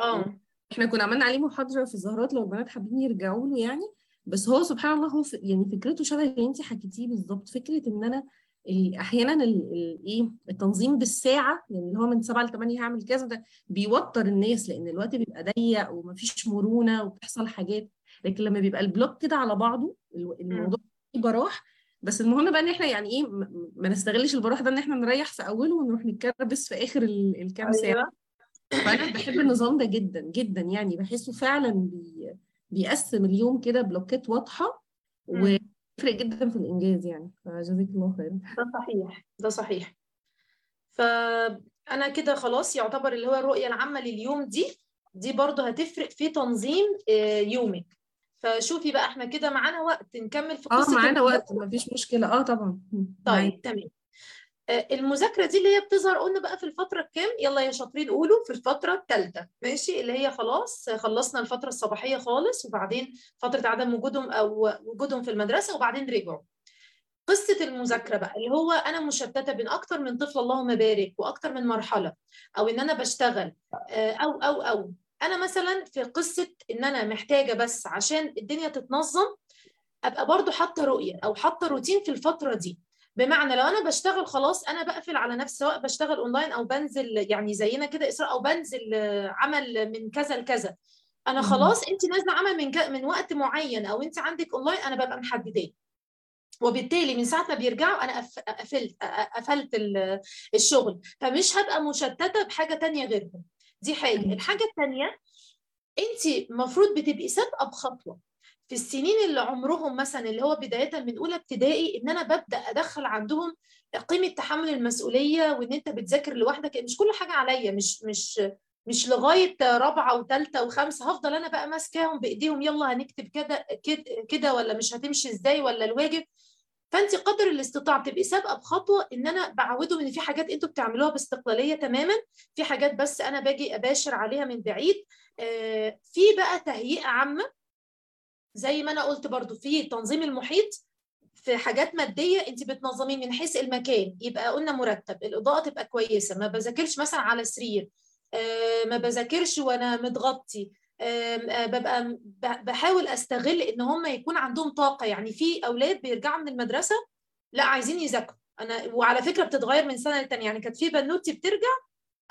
آه. إحنا كنا عملنا عليه محاضرة في الزهرات لو البنات حابين يرجعوا له يعني بس هو سبحان الله هو يعني فكرته شبه اللي انت حكيتيه بالظبط. فكرة إن أنا أحيانا ال- ال- إيه التنظيم بالساعة يعني اللي هو من 7 ل 8 هعمل كذا ده بيوتر الناس لأن الوقت بيبقى ضيق ومفيش مرونة وبتحصل حاجات. لكن لما بيبقى البلوك كده على بعضه ال- الموضوع فيه براح. بس المهم بقى إن إحنا يعني إيه ما نستغلش البراح ده إن إحنا نريح في أوله ونروح نتكربس في آخر ال- الكام ساعة. أيوه فأنا بحب النظام ده جدا جدا. يعني بحسه فعلا بي بيقسم اليوم كده بلوكات واضحة مم. ويفرق جدا في الانجاز يعني فجزاك الله خير ده صحيح ده صحيح. فأنا كده خلاص يعتبر اللي هو الرؤية العامة لليوم دي دي برضه هتفرق في تنظيم آه، يومك. فشوفي بقى إحنا كده معانا وقت نكمل في آه قصة معانا المذاكرة. وقت ما فيش مشكلة. آه طبعا. طيب تمام. آه، المذاكرة دي اللي هي بتظهر قلنا بقى في الفترة الكام؟ يلا يا شاطرين قولوا في الفترة الثالثه ماشي؟ اللي هي خلاص خلصنا الفترة الصباحية خالص وبعدين فترة عدم وجودهم أو وجودهم في المدرسة وبعدين رجعوا. قصة المذاكرة بقى اللي هو أنا مشتتة بين أكتر من طفل اللهم بارك وأكتر من مرحلة أو إن أنا بشتغل آه، أو أو أو. أنا مثلا في قصة إن أنا محتاجة بس عشان الدنيا تتنظم أبقى برضو حاطة رؤية أو حاطة روتين في الفترة دي. بمعنى لو أنا بشتغل خلاص أنا بقفل على نفسي سواء بشتغل أونلاين أو بنزل يعني زينا كده إسراء أو بنزل عمل من كذا لكذا. أنا. خلاص أنت نازلة عمل من ك- من وقت معين أو أنت عندك أونلاين أنا ببقى محدداه. وبالتالي من ساعة ما بيرجعوا أنا قف- قفلت قفلت ال- الشغل. فمش هبقى مشتتة بحاجة تانية غيرهم. دي حاجة. الحاجة التانية أنت المفروض بتبقي سابقة بخطوة. في السنين اللي عمرهم مثلا اللي هو بداية من أولى ابتدائي إن أنا ببدأ أدخل عندهم قيمه تحمل المسؤولية وإن أنت بتذاكر لوحدك مش كل حاجة عليا مش مش مش لغاية رابعة وثالثه وخمسه هفضل أنا بقى ماسكاهم بإيديهم يلا هنكتب كده كده ولا مش هتمشي إزاي ولا الواجب. فأنت قدر الاستطاعة بتبقي سابقة بخطوة إن أنا بعودهم إن في حاجات أنتوا بتعملوها باستقلالية تماما في حاجات بس أنا باجي أباشر عليها من بعيد. آه، في بقى تهيئة عامة زي ما أنا قلت برضو في تنظيم المحيط في حاجات مادية أنت بتنظمين من حيث المكان يبقى قلنا مرتب الإضاءة تبقى كويسة ما بذاكرش مثلا على سرير آه، ما بذاكرش وأنا متغطي آم، آه، ببقى بحاول أستغل إن هم يكون عندهم طاقة يعني في أولاد بيرجعوا من المدرسة لا عايزين يذاكروا أنا وعلى فكرة بتتغير من سنة للتانيه يعني كانت في بنوتي بترجع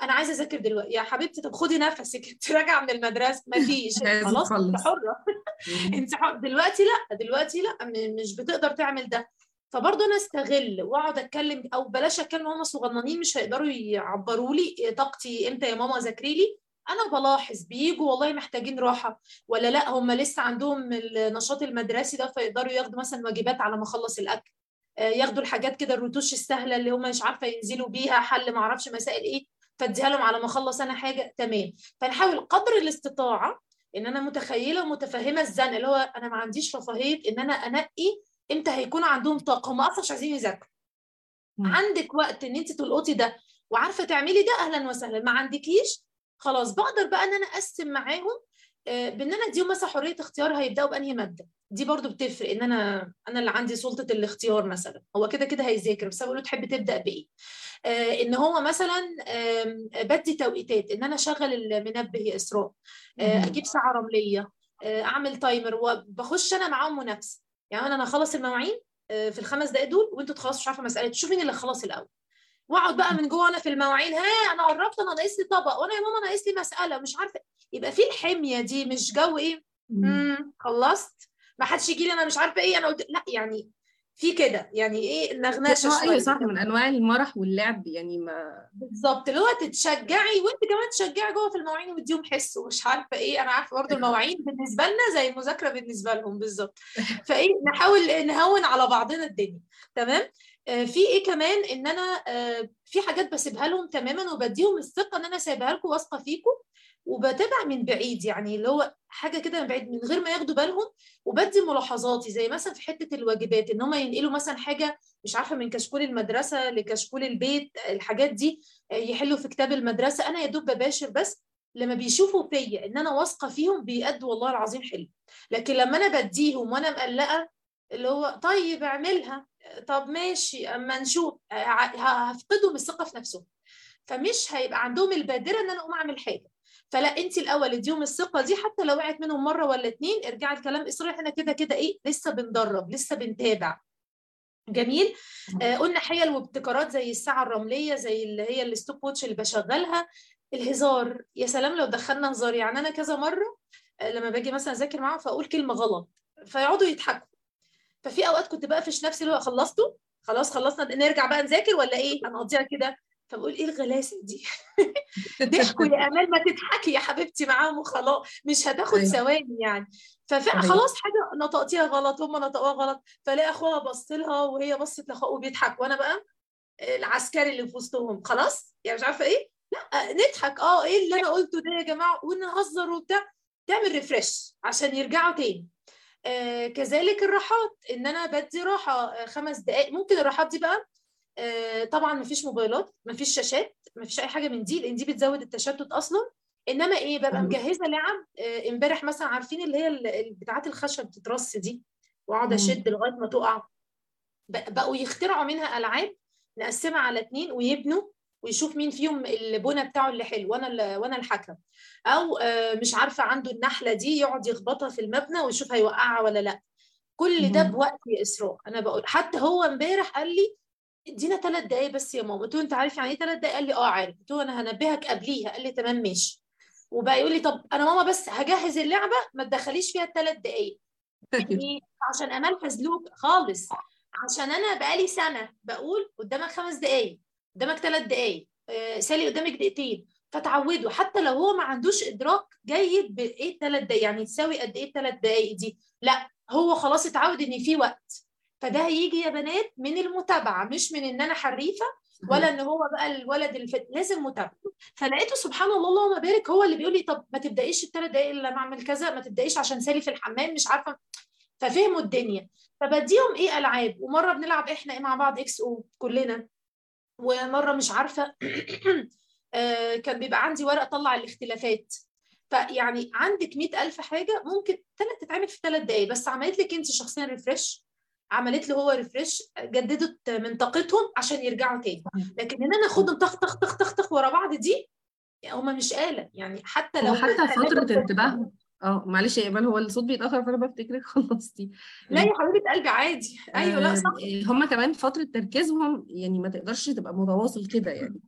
أنا عايزة أذاكر دلوقتي. يا حبيبتي طب خدي نفسك. أنت راجعة من المدرسة. مفيش خلاص أنت. حرة. أنت حر... دلوقتي لأ. دلوقتي لأ. مش بتقدر تعمل ده. فبرضه أنا أستغل وأقعد أتكلم. أو بلاش أتكلم هم صغننين مش هيقدروا يعبروا لي. طاقتي إمتى يا ماما ذاكري لي؟ أنا بلاحظ. بيجوا والله محتاجين راحة. ولا لأ هم لسه عندهم النشاط المدرسي ده فيقدروا ياخدوا مثلا واجبات على ما أخلص الأكل. آه، ياخدوا الحاجات كده الرتوش السهلة اللي هم مش عارفة ينزلوا بيها حل ما أعرفش مسائل إيه. فاديها لهم على ما أخلص أنا حاجة. تمام. فنحاول قدر الاستطاعة إن أنا متخيلة ومتفهمة الزنقه اللي هو أنا ما عنديش رفاهية إن أنا أنقي إمتى هيكون عندهم طاقة. هم أصلا مش عايزين يذاكروا. عندك وقت إن أنت تلقطي ده وعارفة تعملي ده أهلا وسهلا. ما عندكيش؟ خلاص. بقدر بقى إن أنا أقسم معاهم بإن أنا أديهم مثلا حرية اختيار هيبدأوا بأنهي مادة؟ دي برضو بتفرق إن أنا أنا اللي عندي سلطة الاختيار مثلا. هو كده كده هيذاكر بس أقول له تحب تبدأ بإيه؟ آه، إن هو مثلا بدي توقيتات إن أنا أشغل المنبه يا إسراء آه،. أجيب ساعة رملية آه، أعمل تايمر وبخش أنا معاهم منافسة. يعني أنا هخلص المواعين آه، في الخمس دقائق دول وأنتوا تخلصوا مش عارفة مسألة. شوف مين اللي خلص الأول. واقعد بقى من جوه أنا في المواعين ها أنا قربت أنا ناقص لي طبق وأنا يا ماما ناقص لي مسألة مش عارفة يبقى في الحمية دي مش جو إيه؟ مم. امم خلصت ما حدش يجي لي أنا مش عارفة إيه أنا قلت لا يعني في كده يعني إيه النغنشه هو أيوه شوية. صح من أنواع المرح واللعب يعني ما بالظبط اللي هو تتشجعي وانت كمان تشجعي جوه في المواعين وتديهم حس ومش عارفة إيه أنا عارفة برضه المواعين بالنسبة لنا زي المذاكرة بالنسبة لهم بالظبط. فايه نحاول نهون على بعضنا الدنيا تمام؟ آه في إيه كمان؟ إن أنا آه في حاجات بسيبها لهم تماما وبديهم الثقة إن أنا سايبها لكم واثقة فيكم وبتابع من بعيد يعني اللي هو حاجة كده من بعيد من غير ما ياخدوا بالهم وبدي ملاحظاتي. زي مثلا في حتة الواجبات إن هم ينقلوا مثلا حاجة مش عارفة من كشكول المدرسة لكشكول البيت الحاجات دي آه، يحلوا في كتاب المدرسة. أنا يا دوب بباشر بس لما بيشوفوا فيا إن أنا واثقة فيهم بيأدوا والله العظيم حلو. لكن لما أنا بديهم وأنا مقلقة اللي هو طيب اعملها. طب ماشي أما نشوف. آه، هفقدهم الثقة في نفسهم. فمش هيبقى عندهم البادرة إن أنا أقوم أعمل حاجة. فلا انت الأول اديهم الثقة دي حتى لو وقعت منهم مرة ولا اتنين ارجعي الكلام. إسرائيل إحنا كده كده إيه لسه بندرب لسه بنتابع. جميل. آه قلنا حيل وابتكارات زي الساعة الرملية زي اللي هي الستوب ووتش اللي بشغلها. الهزار يا سلام لو دخلنا هزار. يعني أنا كذا مرة آه لما باجي مثلا أذاكر معاهم فأقول كلمة غلط. فيقعدوا يضحكوا. ففي أوقات كنت بقفش نفسي اللي هو خلصتوا خلاص خلصنا نرجع بقى نذاكر ولا إيه؟ هنقضيها كده. فبقول إيه الغلاسة دي؟ ضحكوا يا أمال ما تضحكي يا حبيبتي معاهم وخلاص مش هتاخد أيوة. ثواني يعني. فخلاص حاجة نطقتيها غلط هم نطقوها غلط. فلاقي أخوها بص لها وهي بصت لأخوها وبيضحك. وأنا بقى العسكري اللي في وسطهم. خلاص؟ يعني مش عارفة إيه؟ لأ نضحك. آه إيه اللي أنا قلته ده يا جماعة؟ ونهزر وبتاع. تعمل ريفرش عشان يرجعوا تاني. كذلك الراحات إن أنا بدي راحة آه، خمس دقائق ممكن الراحات دي بقى آه طبعا مفيش موبايلات مفيش شاشات مفيش أي حاجة من دي لأن دي بتزود التشتت أصلا إنما إيه ببقى. مجهزة لعب آه، إمبارح مثلا عارفين اللي هي بتاعات الخشب بتترص دي وأقعد. أشد لغاية ما تقع بقوا يخترعوا منها ألعاب نقسمها على اتنين ويبنوا ويشوف مين فيهم البنى بتاعه اللي حلو وأنا وأنا الحكم. أو آه، مش عارفة عنده النحلة دي يقعد يخبطها في المبنى ويشوف هيوقعها ولا لأ. كل ده. بوقت يا إسراء. أنا بقول حتى هو امبارح قال لي ادينا ثلاث دقايق بس يا ماما. قلت له أنت عارف يعني إيه ثلاث دقايق؟ قال لي آه عارف. قلت له أنا هنبهك قبليها. قال لي تمام ماشي. وبقى يقول لي طب أنا ماما بس هجهز اللعبة ما تدخليش فيها الثلاث دقايق. يعني عشان امال فزلوك خالص. عشان أنا بقالي سنة بقول قدامك خمس دقايق. قدامك ثلاث دقايق. آه، سالي قدامك دقيقتين. فتعودوا. حتى لو هو ما عندوش إدراك جيد بإيه الثلاث دقايق؟ يعني تساوي قد إيه الثلاث دقايق دي؟ لا هو خلاص اتعود إن في وقت. فده هيجي يا بنات من المتابعة مش من إن أنا حريفة ولا إن هو بقى الولد الفذ لازم متابعة. فلقيته سبحان الله اللهم بارك هو اللي بيقول لي طب ما تبدأيش الثلاث دقايق اللي أنا أعمل كذا ما تبدأيش عشان سالي في الحمام مش عارفة. ففهموا الدنيا. فبديهم إيه ألعاب؟ ومرة بنلعب إحنا إيه مع بعض XO كلنا. ومرة مش عارفة آه، كان بيبقى عندي ورق طلع الاختلافات. فيعني عندك مئة ألف حاجة ممكن ثلاث تتعمل في ثلاث دقايق. بس عملت لك أنت شخصيا refresh عملت له هو ريفرش جددت من طاقتهم عشان يرجعوا تاني. لكن إن أنا أخدهم طخ طخ طخ طخ طخ ورا بعض دي هما مش آلة. يعني حتى لو حتى فترة في- انتباه آه معلش يا إيمان هو الصوت بيتأخر فأنا بفتكرك خلصتي. لا يا حبيبة قلبي عادي. أيوه لا صح. هم كمان فترة تركيزهم يعني ما تقدرش تبقى متواصل كده يعني.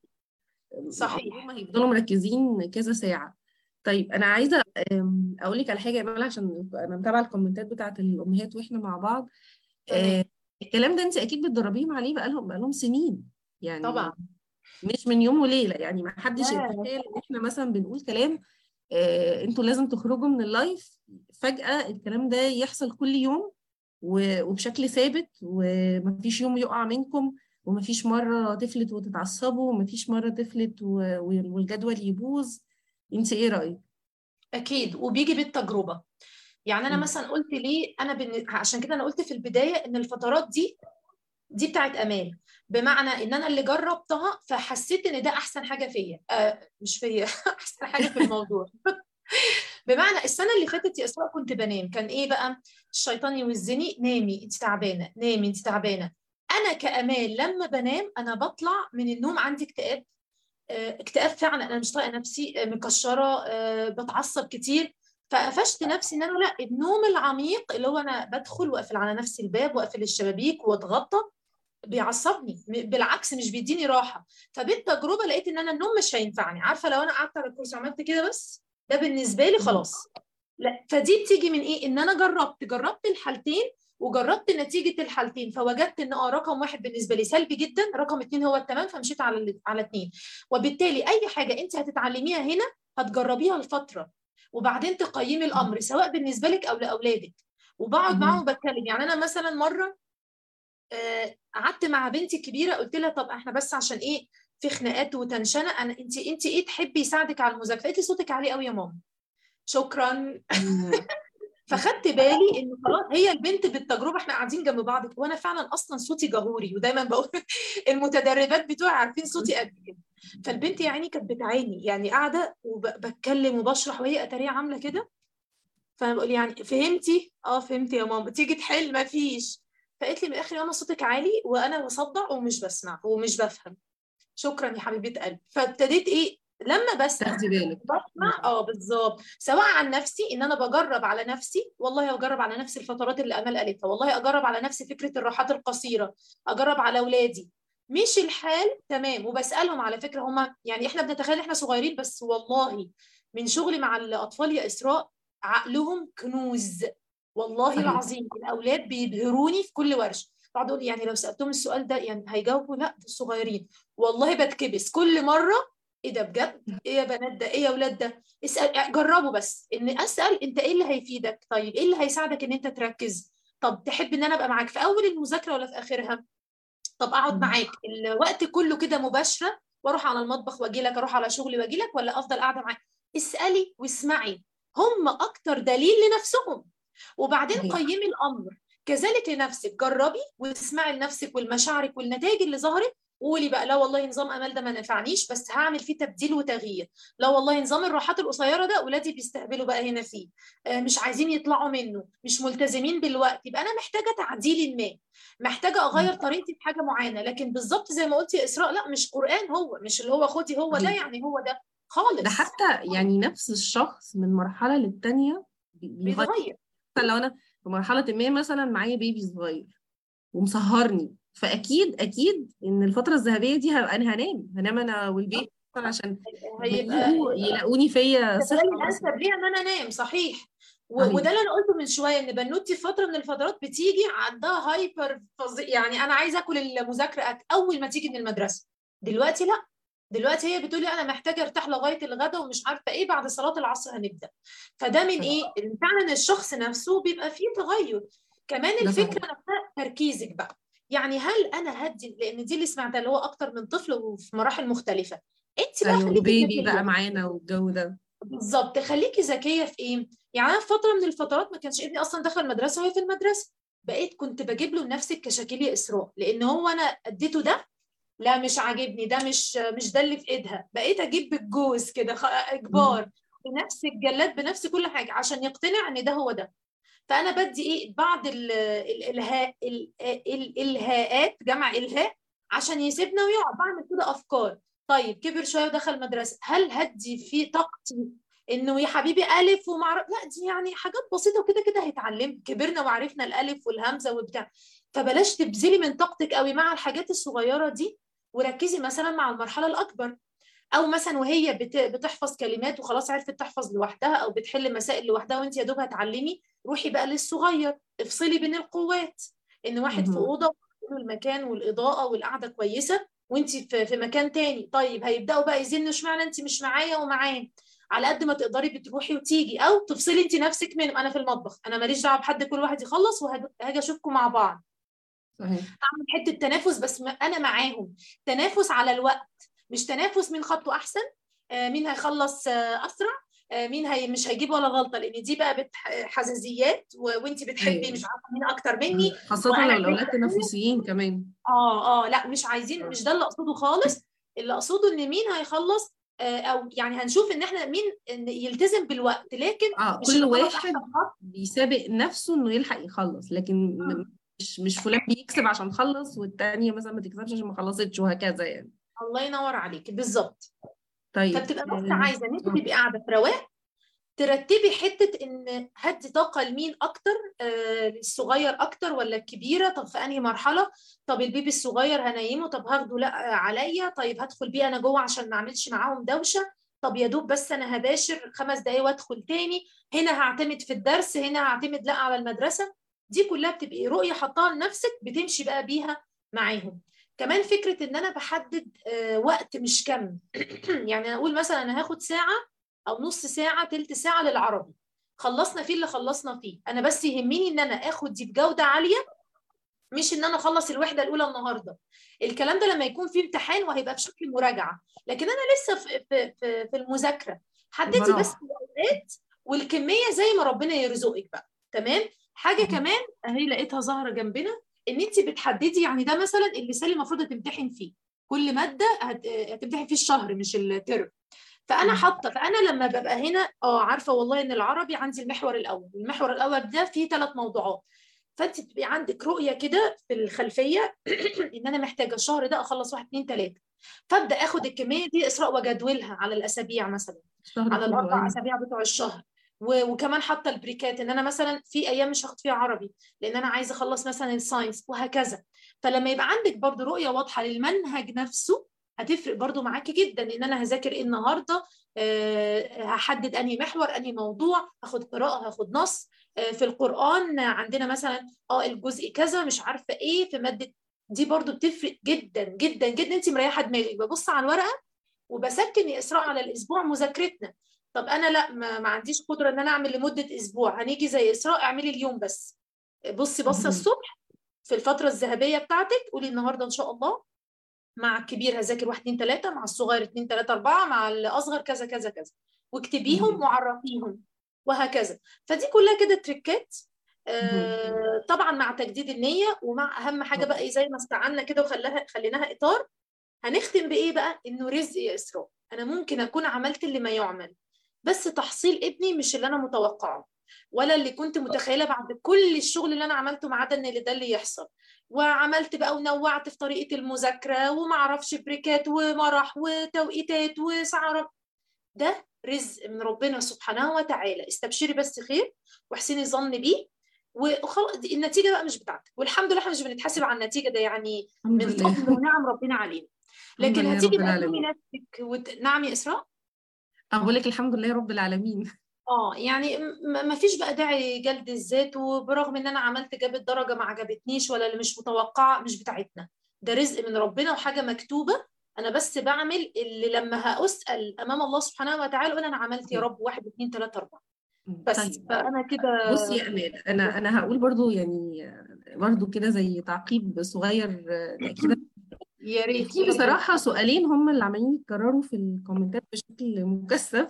صحيح. هم هيفضلوا مركزين كذا ساعة. طيب أنا عايزة أم، أقول لك على حاجة يا مال عشان أنا متابعة الكومنتات بتاعت الأمهات وإحنا مع بعض. آه، الكلام ده أنت أكيد بتدربيهم عليه بقالهم بقالهم سنين. يعني طبعا. مش من يوم وليلة يعني ما حدش. يتخيل إن إحنا مثلا بنقول كلام آه، أنتوا لازم تخرجوا من اللايف فجأة الكلام ده يحصل كل يوم وبشكل ثابت ومفيش يوم يقع منكم ومفيش مرة تفلت وتتعصبوا ومفيش مرة تفلت والجدول يبوظ انت إيه رأيك؟ أكيد وبيجي بالتجربة يعني أنا. مثلا قلت ليه أنا بن... عشان كده أنا قلت في البداية إن الفترات دي دي بتاعت أمان بمعنى إن أنا اللي جربتها فحسيت إن ده أحسن حاجة فيا. آه مش فيا. أحسن حاجة في الموضوع. بمعنى السنة اللي فاتت يا إسراء كنت بنام. كان إيه بقى؟ الشيطان يوزني نامي انت تعبانة نامي انت تعبانة. أنا كامان لما بنام أنا بطلع من النوم عندي اكتئاب. آه، اكتئاب فعلا. أنا مش طايقة نفسي آه، مكشرة آه، بتعصب كتير. فقفشت نفسي إن أنا لا النوم العميق اللي هو أنا بدخل واقفل على نفسي الباب واقفل الشبابيك واتغطى. بيعصبني بالعكس مش بيديني راحة. فبالتجربه لقيت إن أنا النوم مش هينفعني عارفة لو أنا قعدت على الكرسي وعملت كده بس؟ ده بالنسبة لي خلاص. لا فدي بتيجي من إيه؟ إن أنا جربت جربت الحالتين وجربت نتيجة الحالتين فوجدت إن آه رقم واحد بالنسبة لي سلبي جدا رقم اتنين هو التمام فمشيت على على اتنين. وبالتالي أي حاجة أنت هتتعلميها هنا هتجربيها لفترة وبعدين تقيمي الأمر سواء بالنسبة لك أو لأولادك. وبقعد. معاهم وبتكلم. يعني أنا مثلا مرة قعدت مع بنتي الكبيرة قلت لها طب إحنا بس عشان إيه في خناقات وتنشنه أنا أنت أنت إيه تحبي يساعدك على المذاكرة؟ قالت لي صوتك عالي قوي يا ماما. شكرا. فخدت بالي إن خلاص هي البنت بالتجربة إحنا قاعدين جنب بعض وأنا فعلا أصلا صوتي جهوري ودايما بقول المتدربات بتوعي عارفين صوتي قد كده. فالبنت يا عيني كانت بتعاني يعني قاعدة وبتكلم وبشرح وهي اتاريه عاملة كده. فأنا بقول يعني فهمتي؟ آه فهمت يا ماما. تيجي تحل؟ ما فيش فقالت لي من الآخر يا ماما صوتك عالي وأنا بصدع ومش بسمع ومش بفهم. شكرا يا حبيبة قلبي. فابتديت إيه؟ لما بسمع. تاخدي بالك. بسمع؟ آه بالظبط. سواء عن نفسي إن أنا بجرب على نفسي والله أجرب على نفسي الفترات اللي أمال قالتها. والله أجرب على نفسي فكرة الراحات القصيرة. أجرب على اولادي مش الحال تمام. وبسألهم على فكرة هم يعني إحنا بنتخيل إحنا صغيرين بس والله من شغلي مع الأطفال يا إسراء عقلهم كنوز. والله. العظيم الأولاد بيبهروني في كل ورشة. أقول يعني لو سألتهم السؤال ده يعني هيجاوبوا لا دول صغيرين. والله بتكبس. كل مرة إيه ده بجد؟ إيه يا بنات ده؟ إيه يا أولاد ده؟ اسأل جربوا بس. إن أسأل أنت إيه اللي هيفيدك؟ طيب إيه اللي هيساعدك إن أنت تركز؟ طب تحب إن أنا أبقى معاك في أول المذاكرة ولا في آخرها؟ طب أقعد. معاك الوقت كله كده مباشرة وأروح على المطبخ وأجي لك أروح على شغلي وأجي لك ولا أفضل قاعدة معاك؟ اسألي واسمعي. هم أكتر دليل لنفسهم. وبعدين. قيمي الأمر. كذلك لنفسك جربي واسمعي لنفسك والمشاعرك والنتائج اللي ظهرت قولي بقى لا والله نظام امال ده ما نفعنيش بس هعمل فيه تبديل وتغيير. لا والله نظام الراحات القصيرة ده أولادي بيستهبلوا بقى هنا فيه. آه، مش عايزين يطلعوا منه مش ملتزمين بالوقت. يبقى أنا محتاجة تعديل ما محتاجة أغير طريقتي في حاجة معينة. لكن بالظبط زي ما قلت يا إسراء لا مش قرآن هو مش اللي هو خدي هو ده. يعني هو ده خالص. ده حتى يعني نفس الشخص من مرحلة للتانية بي- بيغير. بيتغير. مثلا لو أنا في مرحلة ما مثلا معايا بيبي صغير ومسهرني فأكيد أكيد إن الفترة الذهبية دي هبقى أنا هنام هنام أنا والبيبي عشان هيبقى يلاقوني فيا مثلا. الانسب ليه إن أنا أنام صحيح. و-. وده اللي أنا قلته من شوية إن بنوتي فترة من الفترات بتيجي عندها هايبر فظيع يعني أنا عايزة آكل المذاكرة أول ما تيجي من المدرسة. دلوقتي لأ. دلوقتي هي بتقولي أنا محتاجة أرتاح لغاية الغدا ومش عارفة إيه بعد صلاة العصر هنبدأ. فده من إيه؟ فعلا الشخص نفسه بيبقى فيه تغير. كمان الفكرة. نفسها تركيزك بقى. يعني هل أنا هدي؟ لأن دي اللي سمعتها اللي هو أكتر من طفل وفي مراحل مختلفة. انت بقى أيوة ذكية. بقى معانا والجو ده. بالظبط خليكي ذكية في إيه؟ يعني أنا في فترة من الفترات ما كانش ابني أصلا دخل المدرسة وهي في المدرسة. بقيت كنت بجيب له نفس الكشاكيل يا إسراء. لأن هو أنا أديته ده لا مش عاجبني ده مش مش ده اللي في إيدها. بقيت أجيب بالجوز كده إجبار. بنفس الجلاد بنفس كل حاجة عشان يقتنع إن ده هو ده. فأنا بدي إيه بعض ال- الالهاء ال- ال- الالهاءات جمع الهاء عشان يسيبنا ويقعد. بعمل كده أفكار. طيب كبر شوية ودخل مدرسه هل هدي فيه طاقتي إنه يا حبيبي ألف ومعرف لا دي يعني حاجات بسيطة وكده كده هيتعلم كبرنا وعرفنا الألف والهمزة وبتاع. فبلاش تبذلي من طاقتك قوي مع الحاجات الصغيرة دي. وركزي مثلا مع المرحلة الأكبر. أو مثلا وهي بت- بتحفظ كلمات وخلاص عرفت تحفظ لوحدها أو بتحل مسائل لوحدها وانت يا دوب هتعلمي روحي بقى للصغير. افصلي بين القوات. إن واحد في. أوضة المكان والإضاءة والقعدة كويسة وانت في في مكان تاني. طيب هيبدأوا بقى يزنوا اشمعنى انت مش معايا ومعاه؟ على قد ما تقدري بتروحي وتيجي. أو تفصلي انت نفسك من أنا في المطبخ أنا ماليش دعوة بحد كل واحد يخلص وهاجي أشوفكم مع بعض. صحيح. اعمل حتة تنافس بس أنا معاهم. تنافس على الوقت. مش تنافس مين خطه أحسن آه، مين هيخلص آه، أسرع آه، مين هي مش هيجيب ولا غلطة. لأن دي بقى حزازيات و- وانت بتحبي أيوة. مش عارفة مين أكتر مني. وأنا لو الأولاد شايفة- تنافسيين كمان. آه آه لأ مش عايزين مش ده اللي أقصده خالص. اللي أقصده إن مين هيخلص آه، أو يعني هنشوف إن إحنا مين يلتزم بالوقت. لكن آه مش كل واحد. بيسابق نفسه إنه يلحق يخلص. لكن م- مش مش فلان بيكسب عشان خلص والتانية مثلا ما تكسبش عشان ما خلصتش وهكذا يعني. الله ينور عليك. بالظبط. طيب فبتبقى بس آه، عايزة إن أنت آه. تبقي قاعدة في رواق ترتبي حتة إن هدي طاقة لمين أكتر؟ آه للصغير أكتر ولا الكبيرة؟ طب في أنهي مرحلة؟ طب البيبي الصغير هنيمه؟ طب هاخده لأ عليا؟ طيب هدخل بيه أنا جوه عشان ما أعملش معاهم دوشة؟ طب يا دوب بس أنا هباشر خمس دقايق وأدخل تاني. هنا هعتمد في الدرس هنا هعتمد لأ على المدرسة. دي كلها بتبقي رؤية حطاها لنفسك بتمشي بقى بيها معاهم. كمان فكرة إن أنا بحدد آه وقت مش كم. يعني أقول مثلا أنا هاخد ساعة أو نص ساعة تلت ساعة للعربي. خلصنا فيه اللي خلصنا فيه. أنا بس يهمني إن أنا آخد دي بجودة عالية مش إن أنا أخلص الوحدة الأولى النهارده. الكلام ده لما يكون في امتحان وهيبقى بشكل مراجعة. لكن أنا لسه في في في, في المذاكرة. حددي. بس الأوقات والكمية زي ما ربنا يرزقك بقى. تمام؟ حاجة. كمان أهي لقيتها ظاهرة جنبنا إن انت بتحددي يعني ده مثلا اللسان المفروض هتمتحن فيه كل مادة هت- هتمتحن فيه الشهر مش الترم فأنا. حاطة فأنا لما ببقى هنا آه عارفة والله إن العربي عندي المحور الأول المحور الأول ده فيه ثلاث موضوعات فانت تبقي عندك رؤية كده في الخلفية إن أنا محتاجة الشهر ده أخلص واحد اتنين تلاتة فأبدأ آخد الكمية دي اسراء وأجدولها على الأسابيع مثلا على الأربع أيوة. أسابيع بتوع الشهر وكمان حاطة ال breakات إن أنا مثلا في أيام مش هاخد فيها عربي لأن أنا عايزة أخلص مثلا ال science وهكذا. فلما يبقى عندك برضو رؤية واضحة للمنهج نفسه هتفرق برضو معاكي جدا إن أنا هذاكر إيه النهارده آه، هحدد أنهي محور أنهي موضوع هاخد قراءة هاخد نص آه، في القرآن عندنا مثلا آه الجزء كذا مش عارفة إيه في مادة دي برضو بتفرق جدا جدا جدا. انت مريحة دماغك. ببص على الورقة وبسكن إسراء على الأسبوع مذاكرتنا. طب أنا لأ ما, ما عنديش قدرة إن أنا أعمل لمدة أسبوع هنيجي زي إسراء اعملي اليوم بس. بصي بصه. الصبح في الفترة الذهبية بتاعتك قولي النهارده إن شاء الله مع الكبير هذاكر واحد اتنين تلاتة مع الصغير اتنين تلاتة أربعة مع الأصغر كذا كذا كذا. واكتبيهم. وعرفيهم وهكذا. فدي كلها كده تريكات. آه طبعا مع تجديد النية ومع أهم حاجة بقى إيه زي ما استعنا كده وخلاها خليناها إطار. هنختم بإيه بقى؟ إنه رزق يا إسراء. أنا ممكن أكون عملت اللي ما يعمل. بس تحصيل ابني مش اللي أنا متوقعه ولا اللي كنت متخيلة بعد كل الشغل اللي أنا عملته مع ده إن اللي ده اللي يحصل. وعملت بقى ونوعت في طريقة المذاكرة وما أعرفش بريكات ومرح وتوقيتات وسعر ده رزق من ربنا سبحانه وتعالى. استبشري بس خير واحسني الظن بيه وخلاص النتيجة بقى مش بتاعتك. والحمد لله إحنا مش بنتحاسب على النتيجة ده يعني من فضل ونعم ربنا علينا. لكن هتيجي تلومي نفسك وت... نعم يا إسراء؟ أقول لك الحمد لله رب العالمين. آه يعني ما فيش بقى داعي جلد الذات وبرغم إن أنا عملت جابت درجه ما عجبتنيش ولا اللي مش متوقعه مش بتاعتنا. ده رزق من ربنا وحاجة مكتوبة. أنا بس بعمل اللي لما هأسأل أمام الله سبحانه وتعالى أقول أنا عملت يا رب واحد اثنين ثلاثة أربعة. بس طيب. فأنا كده بصي يا أمال أنا أنا هقول برضو يعني برضو كده زي تعقيب صغير كده يا ريت. في بصراحة سؤالين هم اللي عمالين يتكرروا في ال commentات بشكل مكثف.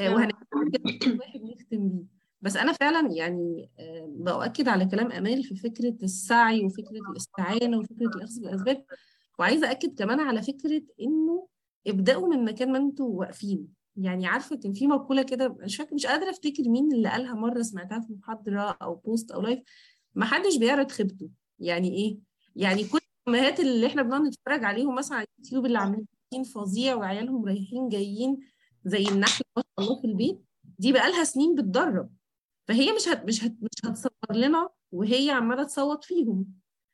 آه، كل واحد نختم بيه. بس أنا فعلا يعني آه، بأؤكد على كلام أمال في فكرة السعي وفكرة الاستعانة وفكرة الأخذ بالأسباب. وعايزة أكد كمان على فكرة إنه ابدأوا من مكان ما أنتوا واقفين. يعني عارفة كان في مقولة كده مش فاكرة مش قادرة أفتكر مين اللي قالها مرة سمعتها في محاضرة أو post أو live ما حدش بيعرض خيبته. يعني إيه؟ يعني كل الأمهات اللي إحنا بنقعد نتفرج عليهم مثلا على اليوتيوب اللي عاملين فظيع وعيالهم رايحين جايين زي النحل ما شاء الله في البيت دي بقالها سنين بتدرب. فهي مش هت مش هت مش هتصور لنا وهي عمالة تصوت فيهم.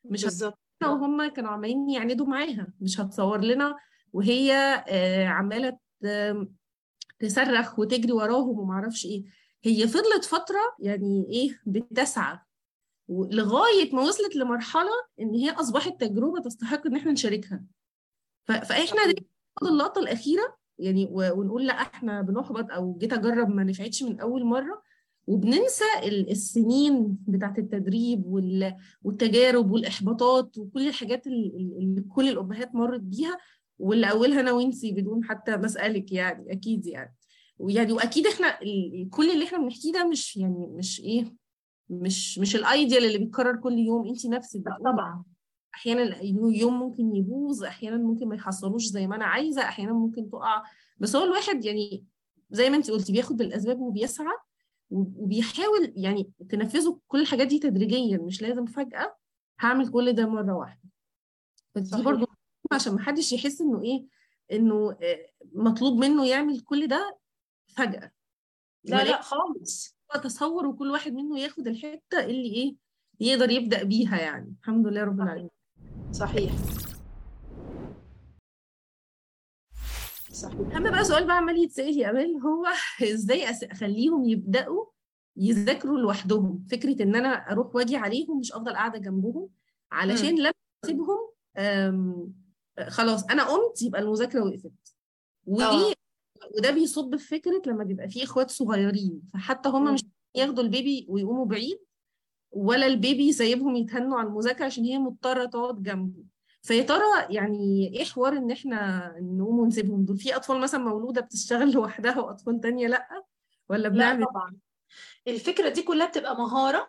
مش بالظبط. لنا وهم كانوا عمالين يعندوا معاها. مش هتصور لنا وهي آه، عمالة تصرخ وتجري وراهم وما أعرفش إيه. هي فضلت فترة يعني إيه بتسعى. لغايه ما وصلت لمرحلة إن هي أصبحت تجربة تستحق إن إحنا نشاركها. فإحنا اللقطة الأخيرة يعني ونقول لأ إحنا بنحبط أو جيت أجرب ما نفعتش من أول مرة. وبننسى ال- السنين بتاعت التدريب وال- والتجارب والإحباطات وكل الحاجات ال- ال- اللي كل الامهات مرت بيها واللي أولها أنا وانتي بدون حتى ما أسألك يعني أكيد يعني. ويعني وأكيد إحنا كل اللي إحنا بنحكيه ده مش يعني مش إيه مش مش الأيديال اللي بيتكرر كل يوم. انت نفسك طبعا. أحيانا يوم ممكن يبوظ أحيانا ممكن ما يحصلوش زي ما أنا عايزة أحيانا ممكن تقع. بس هو الواحد يعني زي ما انت قلتي بياخد بالأسباب وبيسعى وبيحاول يعني تنفذوا كل الحاجات دي تدريجيا. مش لازم فجأة هعمل كل ده مرة واحدة. فدي. برضو عشان ما حدش يحس إنه إيه إنه آه، مطلوب منه يعمل كل ده فجأة. لا لا خالص. تصور وكل واحد منه ياخد الحتة اللي إيه يقدر يبدأ بيها يعني. الحمد لله رب العالمين. صحيح. صحيح. أما بقى سؤال بقى عمال يتسأل يا امال هو إزاي أخليهم يبدأوا يذاكروا لوحدهم؟ فكرة إن أنا أروح وأجي عليهم مش أفضل قاعدة جنبهم علشان لما أسيبهم خلاص أنا قمت يبقى المذاكرة وقفت. ودي آه. وده بيصب في فكرة لما بيبقى فيه إخوات صغيرين فحتى هم. مش ياخدوا البيبي ويقوموا بعيد ولا البيبي سايبهم يتهنوا على المذاكرة عشان هي مضطرة تقعد جنبه. فيا ترى يعني إيه حوار إن إحنا نقوم ونسيبهم؟ دول في أطفال مثلا مولودة بتشتغل لوحدها وأطفال تانية لأ؟ ولا لا بنعمل طبعا. الفكرة دي كلها بتبقى مهارة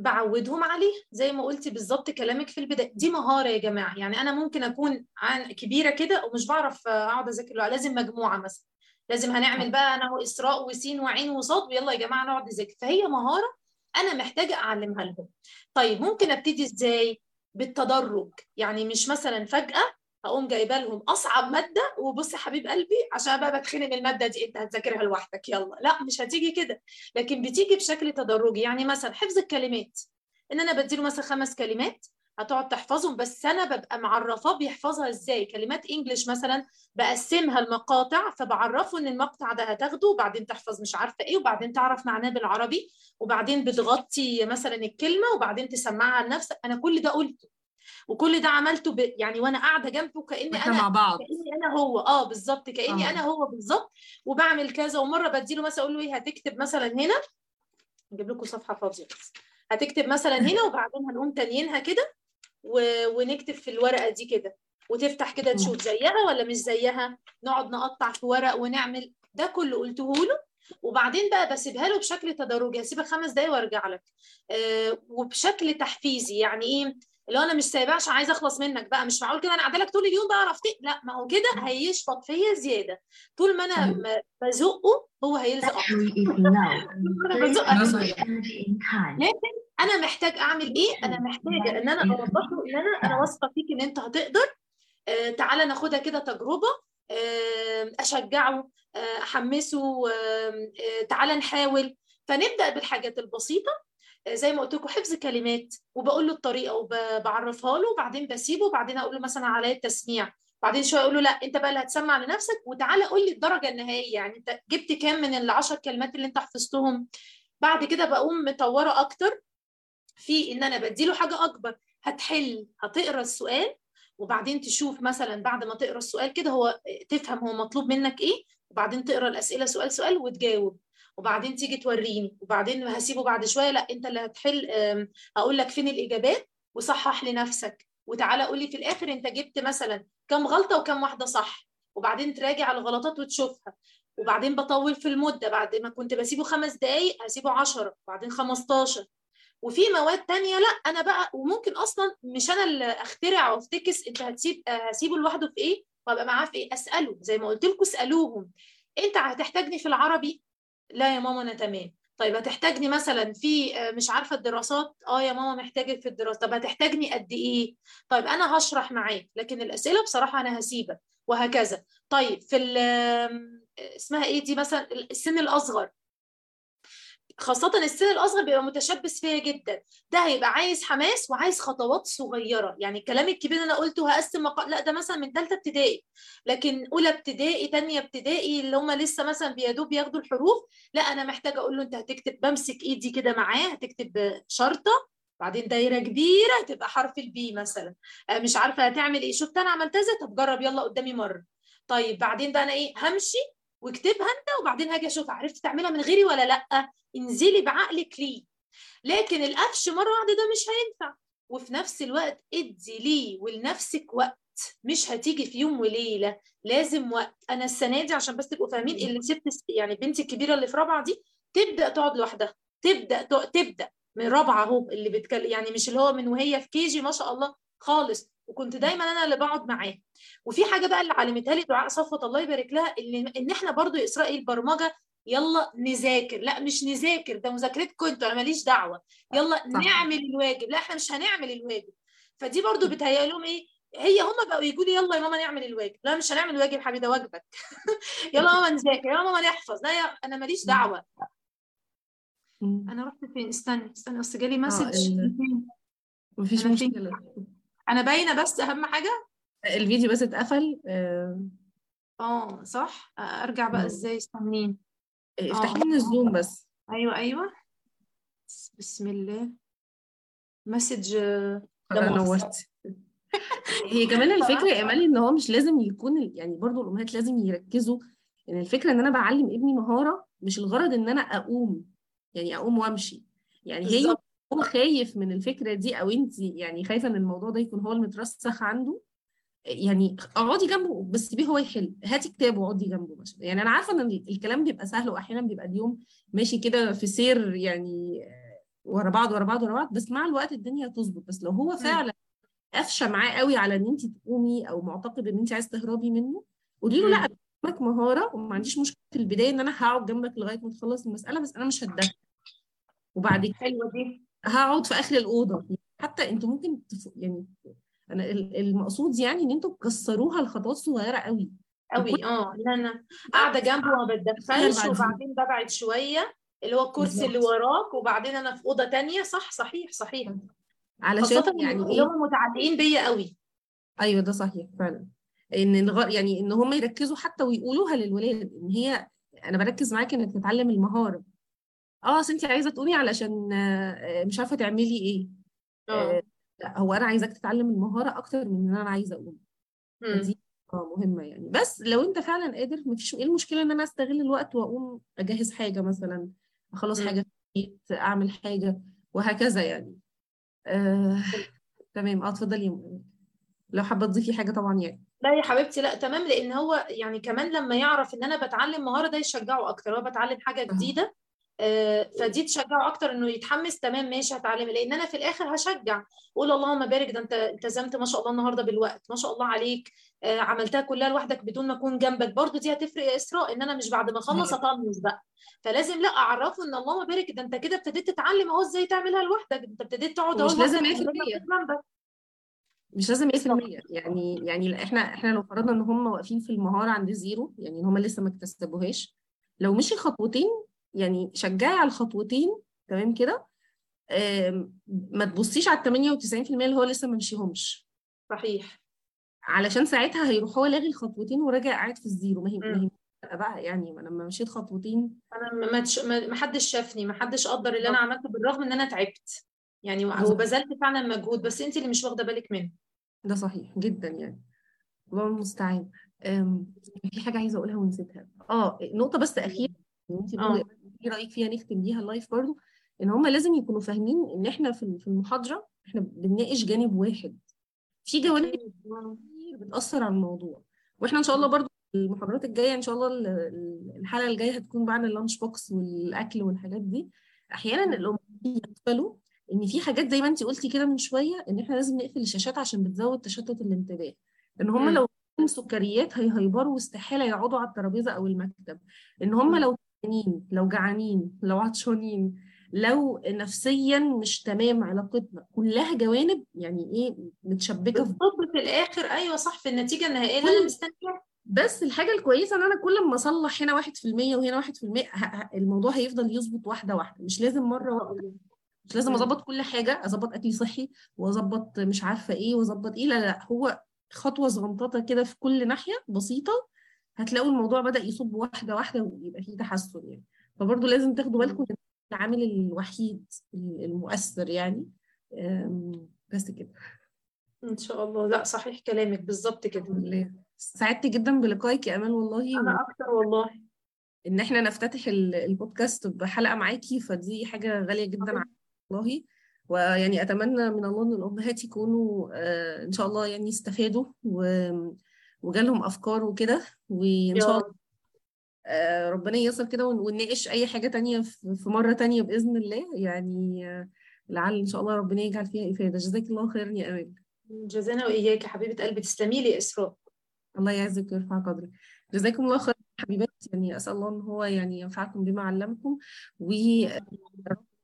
بعودهم عليها زي ما قلتي بالظبط كلامك في البداية. دي مهارة يا جماعة. يعني أنا ممكن أكون عن كبيرة كده ومش بعرف أقعد أذاكر لوحدي. لازم مجموعة مثلا. لازم هنعمل بقى أنا وإسراء وسين وعين وصاد ويلا يا جماعة نقعد نذاكر. فهي مهارة أنا محتاجة أعلمها لهم. طيب ممكن أبتدي إزاي؟ بالتدرج. يعني مش مثلا فجأة هقوم جايبة لهم أصعب مادة وبص يا حبيب قلبي عشان بقى بتخنق من المادة دي أنت هتذاكرها لوحدك يلا. لا مش هتيجي كده. لكن بتيجي بشكل تدرجي. يعني مثلا حفظ الكلمات. إن أنا بديله مثلا خمس كلمات هتقعد تحفظهم بس أنا ببقى معرفاه بيحفظها إزاي. كلمات انجلش مثلا بقسمها لمقاطع فبعرفه إن المقطع ده هتاخده وبعدين تحفظ مش عارفة إيه وبعدين تعرف معناه بالعربي وبعدين بتغطي مثلا الكلمة وبعدين تسمعها لنفسك. أنا كل ده قلته. وكل ده عملته ب... يعني وأنا قاعدة جنبه كأني أنا مع بعض. كأني أنا هو. آه بالظبط كأني آه. أنا هو بالظبط. وبعمل كذا ومرة بديله مثلا أقول له إيه هتكتب مثلا هنا نجيب لكم صفحة فاضية بس. هتكتب مثلا هنا وبعدين هنقوم تانيينها كده و... ونكتب في الورقة دي كده. وتفتح كده تشوف زيها ولا مش زيها. نقعد نقطع في ورق ونعمل ده كله قلته له. وبعدين بقى بسيبها له بشكل تدرجي هسيبك خمس دقايق وأرجع لك. آه وبشكل تحفيزي. يعني إيه؟ لو أنا مش سايباه عشان عايزة أخلص منك بقى مش معقول كده؟ أنا قاعدة لك طول اليوم بقى اعرف لا ما هو كده هيشفط فيا زيادة. طول ما أنا بزقه هو هيلزق time? لكن أنا محتاج أعمل إيه؟ أنا محتاجه إن أنا اوضح له إن أنا أنا واثقة فيك إن أنت هتقدر. آه تعالى ناخدها كده تجربة. آه أشجعه آه أحمسه آه تعالى نحاول. فنبدأ بالحاجات البسيطة. زي ما قلت لكم حفظ كلمات وبقول له الطريقة وبعرفها له وبعدين بسيبه وبعدين أقول له مثلا عليا التسميع. بعدين شوية أقول له لأ أنت بقى اللي هتسمع لنفسك وتعالى قول لي الدرجة النهائية. يعني أنت جبت كام من العشر كلمات اللي أنت حفظتهم؟ بعد كده بقوم مطورة أكتر في إن أنا بديله حاجة أكبر. هتحل هتقرأ السؤال وبعدين تشوف مثلا بعد ما تقرأ السؤال كده هو تفهم هو مطلوب منك إيه وبعدين تقرأ الأسئلة سؤال سؤال وتجاوب. وبعدين تيجي توريني وبعدين هسيبه بعد شوية لا انت اللي هتحل أم، هقول لك فين الإجابات وصحح لنفسك وتعالى قول لي في الآخر انت جبت مثلا كم غلطة وكم واحدة صح وبعدين تراجع الغلطات وتشوفها. وبعدين بطول في المدة بعد ما كنت بسيبه خمس دقائق هسيبه 10 وبعدين 15 وفي مواد تانية لا أنا بقى وممكن أصلا مش أنا اللي أخترع وأفتكس أنت هتسيب آه، هسيبه لوحده في إيه؟ وأبقى معاه في إيه؟ أسأله زي ما قلت لكم اسألوهم. أنت هتحتاجني في العربي؟ لا يا ماما أنا تمام. طيب هتحتاجني مثلا في آه، مش عارفة الدراسات؟ آه يا ماما محتاجك في الدراسة. طب هتحتاجني قد إيه؟ طيب أنا هشرح معاك لكن الأسئلة بصراحة أنا هسيبك وهكذا. طيب في اسمها إيه دي مثلا؟ السن الأصغر. خاصة السن الأصغر بيبقى متشبث فيا جدا. ده هيبقى عايز حماس وعايز خطوات صغيرة. يعني الكلام الكبير اللي أنا قلته هقسم مقا... لا ده مثلا من ثالثة ابتدائي. لكن أولى ابتدائي تانية ابتدائي اللي هم لسه مثلا بيدوب ياخدوا الحروف لا أنا محتاجة أقول له أنت هتكتب بمسك إيدي كده معاه هتكتب شرطة بعدين دايرة كبيرة هتبقى حرف البي مثلا. آه، مش عارفة هتعمل إيه. شفت أنا عملتها إزاي؟ طب جرب يلا قدامي مرة. طيب بعدين بقى أنا إيه؟ همشي واكتبها انت وبعدين هاجي أشوف عرفت تعملها من غيري ولا لأ. انزلي بعقلك ليه. لكن القفش مرة واحدة ده مش هينفع. وفي نفس الوقت ادي ليه ولنفسك وقت. مش هتيجي في يوم وليلة. لازم وقت. أنا السنة دي عشان بس تبقوا فاهمين اللي سبت يعني بنتي الكبيرة اللي في رابعة دي تبدأ تقعد لوحدها. تبدأ تبدأ. من رابعة أهو اللي بتكلم يعني مش اللي هو من وهي في كيجي ما شاء الله خالص. وكنت دايما أنا اللي بقعد معاه. وفي حاجة بقى اللي علمتها لي دعاء صفوت الله يبارك لها ان إن إحنا برضو يا اسراء البرمجه يلا نذاكر. لا مش نذاكر ده مذاكرتكم أنتوا أنا ماليش دعوة. يلا صح. نعمل الواجب. لا إحنا مش هنعمل الواجب. فدي برضو بتهيأ لهم إيه؟ هي هم بقوا يقولوا لي يلا يا ماما نعمل الواجب. لا مش هنعمل الواجب حبيبي ده واجبك. يلا ماما نذاكر يلا ماما نحفظ. لا يا أنا ماليش دعوة. أنا رحت فين؟ استني استني بس جالي آه message. مفيش؟ مشكلة. أنا باينة بس أهم حاجة الفيديو بس اتقفل. آه، آه صح؟ أرجع بقى. إزاي؟ استنين افتحي آه. من ال Zoom بس. أيوه أيوه. بسم الله. message آه، ده نورت. هي كمان الفكرة يا إيمان إن هو مش لازم يكون يعني برضو الأمهات لازم يركزوا إن الفكرة إن أنا بعلم ابني مهارة مش الغرض إن أنا أقوم يعني أقوم وأمشي. يعني هي هو خايف من الفكرة دي أو أنت يعني خايفة إن الموضوع ده يكون هو المترسخ عنده؟ يعني اقعدي جنبه بس سيبيه هو يحل هاتي كتاب واقعدي جنبه مثلا. يعني أنا عارفة إن ال- الكلام بيبقى سهل واحيانا بيبقى اليوم ماشي كده في سير يعني ورا بعض ورا بعض ورا بعض بس مع الوقت الدنيا هتظبط بس لو هو. فعلا قافشه معاه قوي على إن أنت تقومي أو معتقد إن أنت عايزه تهربي منه قولي له لأ قدامك مهارة وما عنديش مشكلة في البداية إن أنا هقعد جنبك لغاية ما تخلص المسألة بس أنا مش هتدخل. وبعد كده حلوة دي. هقعد في آخر الأوضة. حتى أنتوا ممكن تف... يعني أنا ال- المقصود يعني إن أنتوا تكسروها لخطوات صغيرة قوي قوي آه لا أنا قاعدة جنبه تخيل بتدخلش بعدين. وبعدين ببعد شوية اللي هو الكرسي اللي وراك وبعدين أنا في أوضة تانية. صح صحيح صحيح. علشان يعني اللي إيه؟ هم متعلقين بيا قوي أيوه ده صحيح فعلا. إن الغ... يعني إن هم يركزوا حتى ويقولوها للولاد إن هي أنا بركز معاك إنك تتعلم المهارة. آه اصل انت عايزة تقومي علشان آه، مش عارفة تعملي إيه. آه آه، لا هو أنا عايزاك تتعلم المهارة أكتر من ان أنا عايزة اقوم. فدي آه مهمة يعني. بس لو انت فعلا قادر مفيش إيه المشكلة ان أنا استغل الوقت واقوم اجهز حاجة مثلا اخلص حاجة مم. في البيت اعمل حاجة وهكذا يعني. آه... تمام. آه اتفضلي. لو حابة تضيفي حاجة طبعا يعني. لا يا حبيبتي لا تمام. لأن هو يعني كمان لما يعرف إن أنا بتعلم مهارة ده يشجعه أكتر. هو بتعلم حاجة. جديدة فدي تشجعه أكتر إنه يتحمس تمام ماشي هتعلم. لأن أنا في الآخر هشجع. أقول اللهم بارك ده أنت التزمت ما شاء الله النهارده بالوقت. ما شاء الله عليك. آه، عملتها كلها لوحدك بدون ما أكون جنبك. برضو دي هتفرق يا إسراء إن أنا مش بعد ما أخلص. اطنش بقى. فلازم لأ أعرفه إن اللهم بارك ده أنت كده ابتديت تتعلم أهو إزاي تعملها لوحدك. أنت ابتديت تقعد أهو ومش لازم لوحدك من غير ما 100% أكون جنبك. مش لازم 100% بالظبط. يعني يعني إحنا إحنا لو فرضنا إن هم واقفين في المهارة عند zero يعني ان هم لسه ما اكتسبوهاش لو مشي خطوتين يعني شجعي على الخطوتين تمام كده؟ ما تبصيش على ال 98% اللي هو لسه ما مشيهمش. صحيح. علشان ساعتها هيروح هو لاغي الخطوتين وراجع قاعد في ال zero. ما هي ما. هي بقى, يعني لما مشيت خطوتين أنا ما ما تش- ما حدش شافني ما حدش قدر اللي أنا بالظبط عملته بالرغم إن أنا تعبت. يعني. وبذلت فعلا مجهود بس انت اللي مش واخدة بالك منه. ده صحيح جدا يعني. الله المستعان. في حاجة عايزة أقولها ونسيتها. آه نقطة بس أخيرة. انت آه. إيه رأيك فيها نختم بيها اللايف برضه إن هم لازم يكونوا فاهمين إن إحنا في المحاضرة إحنا بنناقش جانب واحد في جوانب. كتير بتأثر على الموضوع وإحنا إن شاء الله برضه المحاضرات الجاية إن شاء الله ال- ال- الحلقة الجاية هتكون بعد ال lunch box والأكل والحاجات دي أحيانا. الام يغفلوا إن في حاجات زي ما انت قلتي كده من شوية إن إحنا لازم نقفل الشاشات عشان بتزود تشتت الانتباه إن هم. لو سكريات هيهيبروا واستحالة يقعدوا على الترابيزة أو المكتب إن هم. لو تعبانين لو جعانين لو عطشانين لو نفسيا مش تمام علاقتنا. كلها جوانب يعني إيه متشبكة في في الآخر. أيوه صح في النتيجة النهائية اللي أنا كل مستنياها. بس الحاجة الكويسة إن أنا كل ما أصلح هنا واحد في المية وهنا واحد في المية ه- ه- الموضوع هيفضل يظبط واحدة واحدة. مش لازم مرة واحدة. مش لازم. أظبط كل حاجة أظبط أكلي صحي وأظبط مش عارفة إيه وأظبط إيه. لا لا هو خطوة صغنططة كده في كل ناحية بسيطة هتلاقوا الموضوع بدأ يصب واحدة واحدة ويبقى فيه تحسن يعني. فبرضه لازم تاخدوا بالكم إن العامل الوحيد المؤثر يعني. بس كده. إن شاء الله. لا صحيح كلامك. بالظبط كده. سعدت جدا بلقائك يا امال والله. أنا أكتر والله. إن إحنا نفتتح ال- البودكاست بحلقة معاكي فدي حاجة غالية جدا والله. ويعني أتمنى من الله إن الأمهات يكونوا آه، إن شاء الله يعني يستفادوا و- وجالهم أفكار وكده وإن شاء الله آه، ربنا ييسر كده ون- ونناقش أي حاجة تانية في مرة تانية بإذن الله. يعني لعل إن شاء الله ربنا يجعل فيها إفادة. جزاك الله خيرا يا امال جزانا وإياك يا حبيبة قلبي. تسلمي لي إسراء. الله يعزك ويرفع قدرك. جزاكم الله خير حبيبات يعني أسأل الله إن هو يعني ينفعكم بما علمكم. و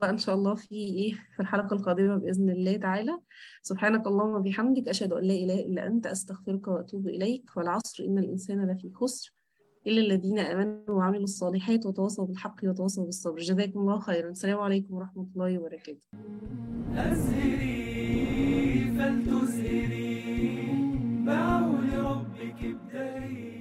بقى إن شاء الله في إيه في الحلقة القادمة بإذن الله تعالى. سبحانك اللهم وبحمدك أشهد أن لا إله إلا أنت أستغفرك وأتوب إليك. والعصر إن الإنسان لفي خسر إلا الذين آمنوا وعملوا الصالحات وتواصوا بالحق وتواصوا بالصبر. جزاكم الله خيرا. السلام عليكم ورحمة الله وبركاته. أزهري فلتزهري بعون ربك ابدأي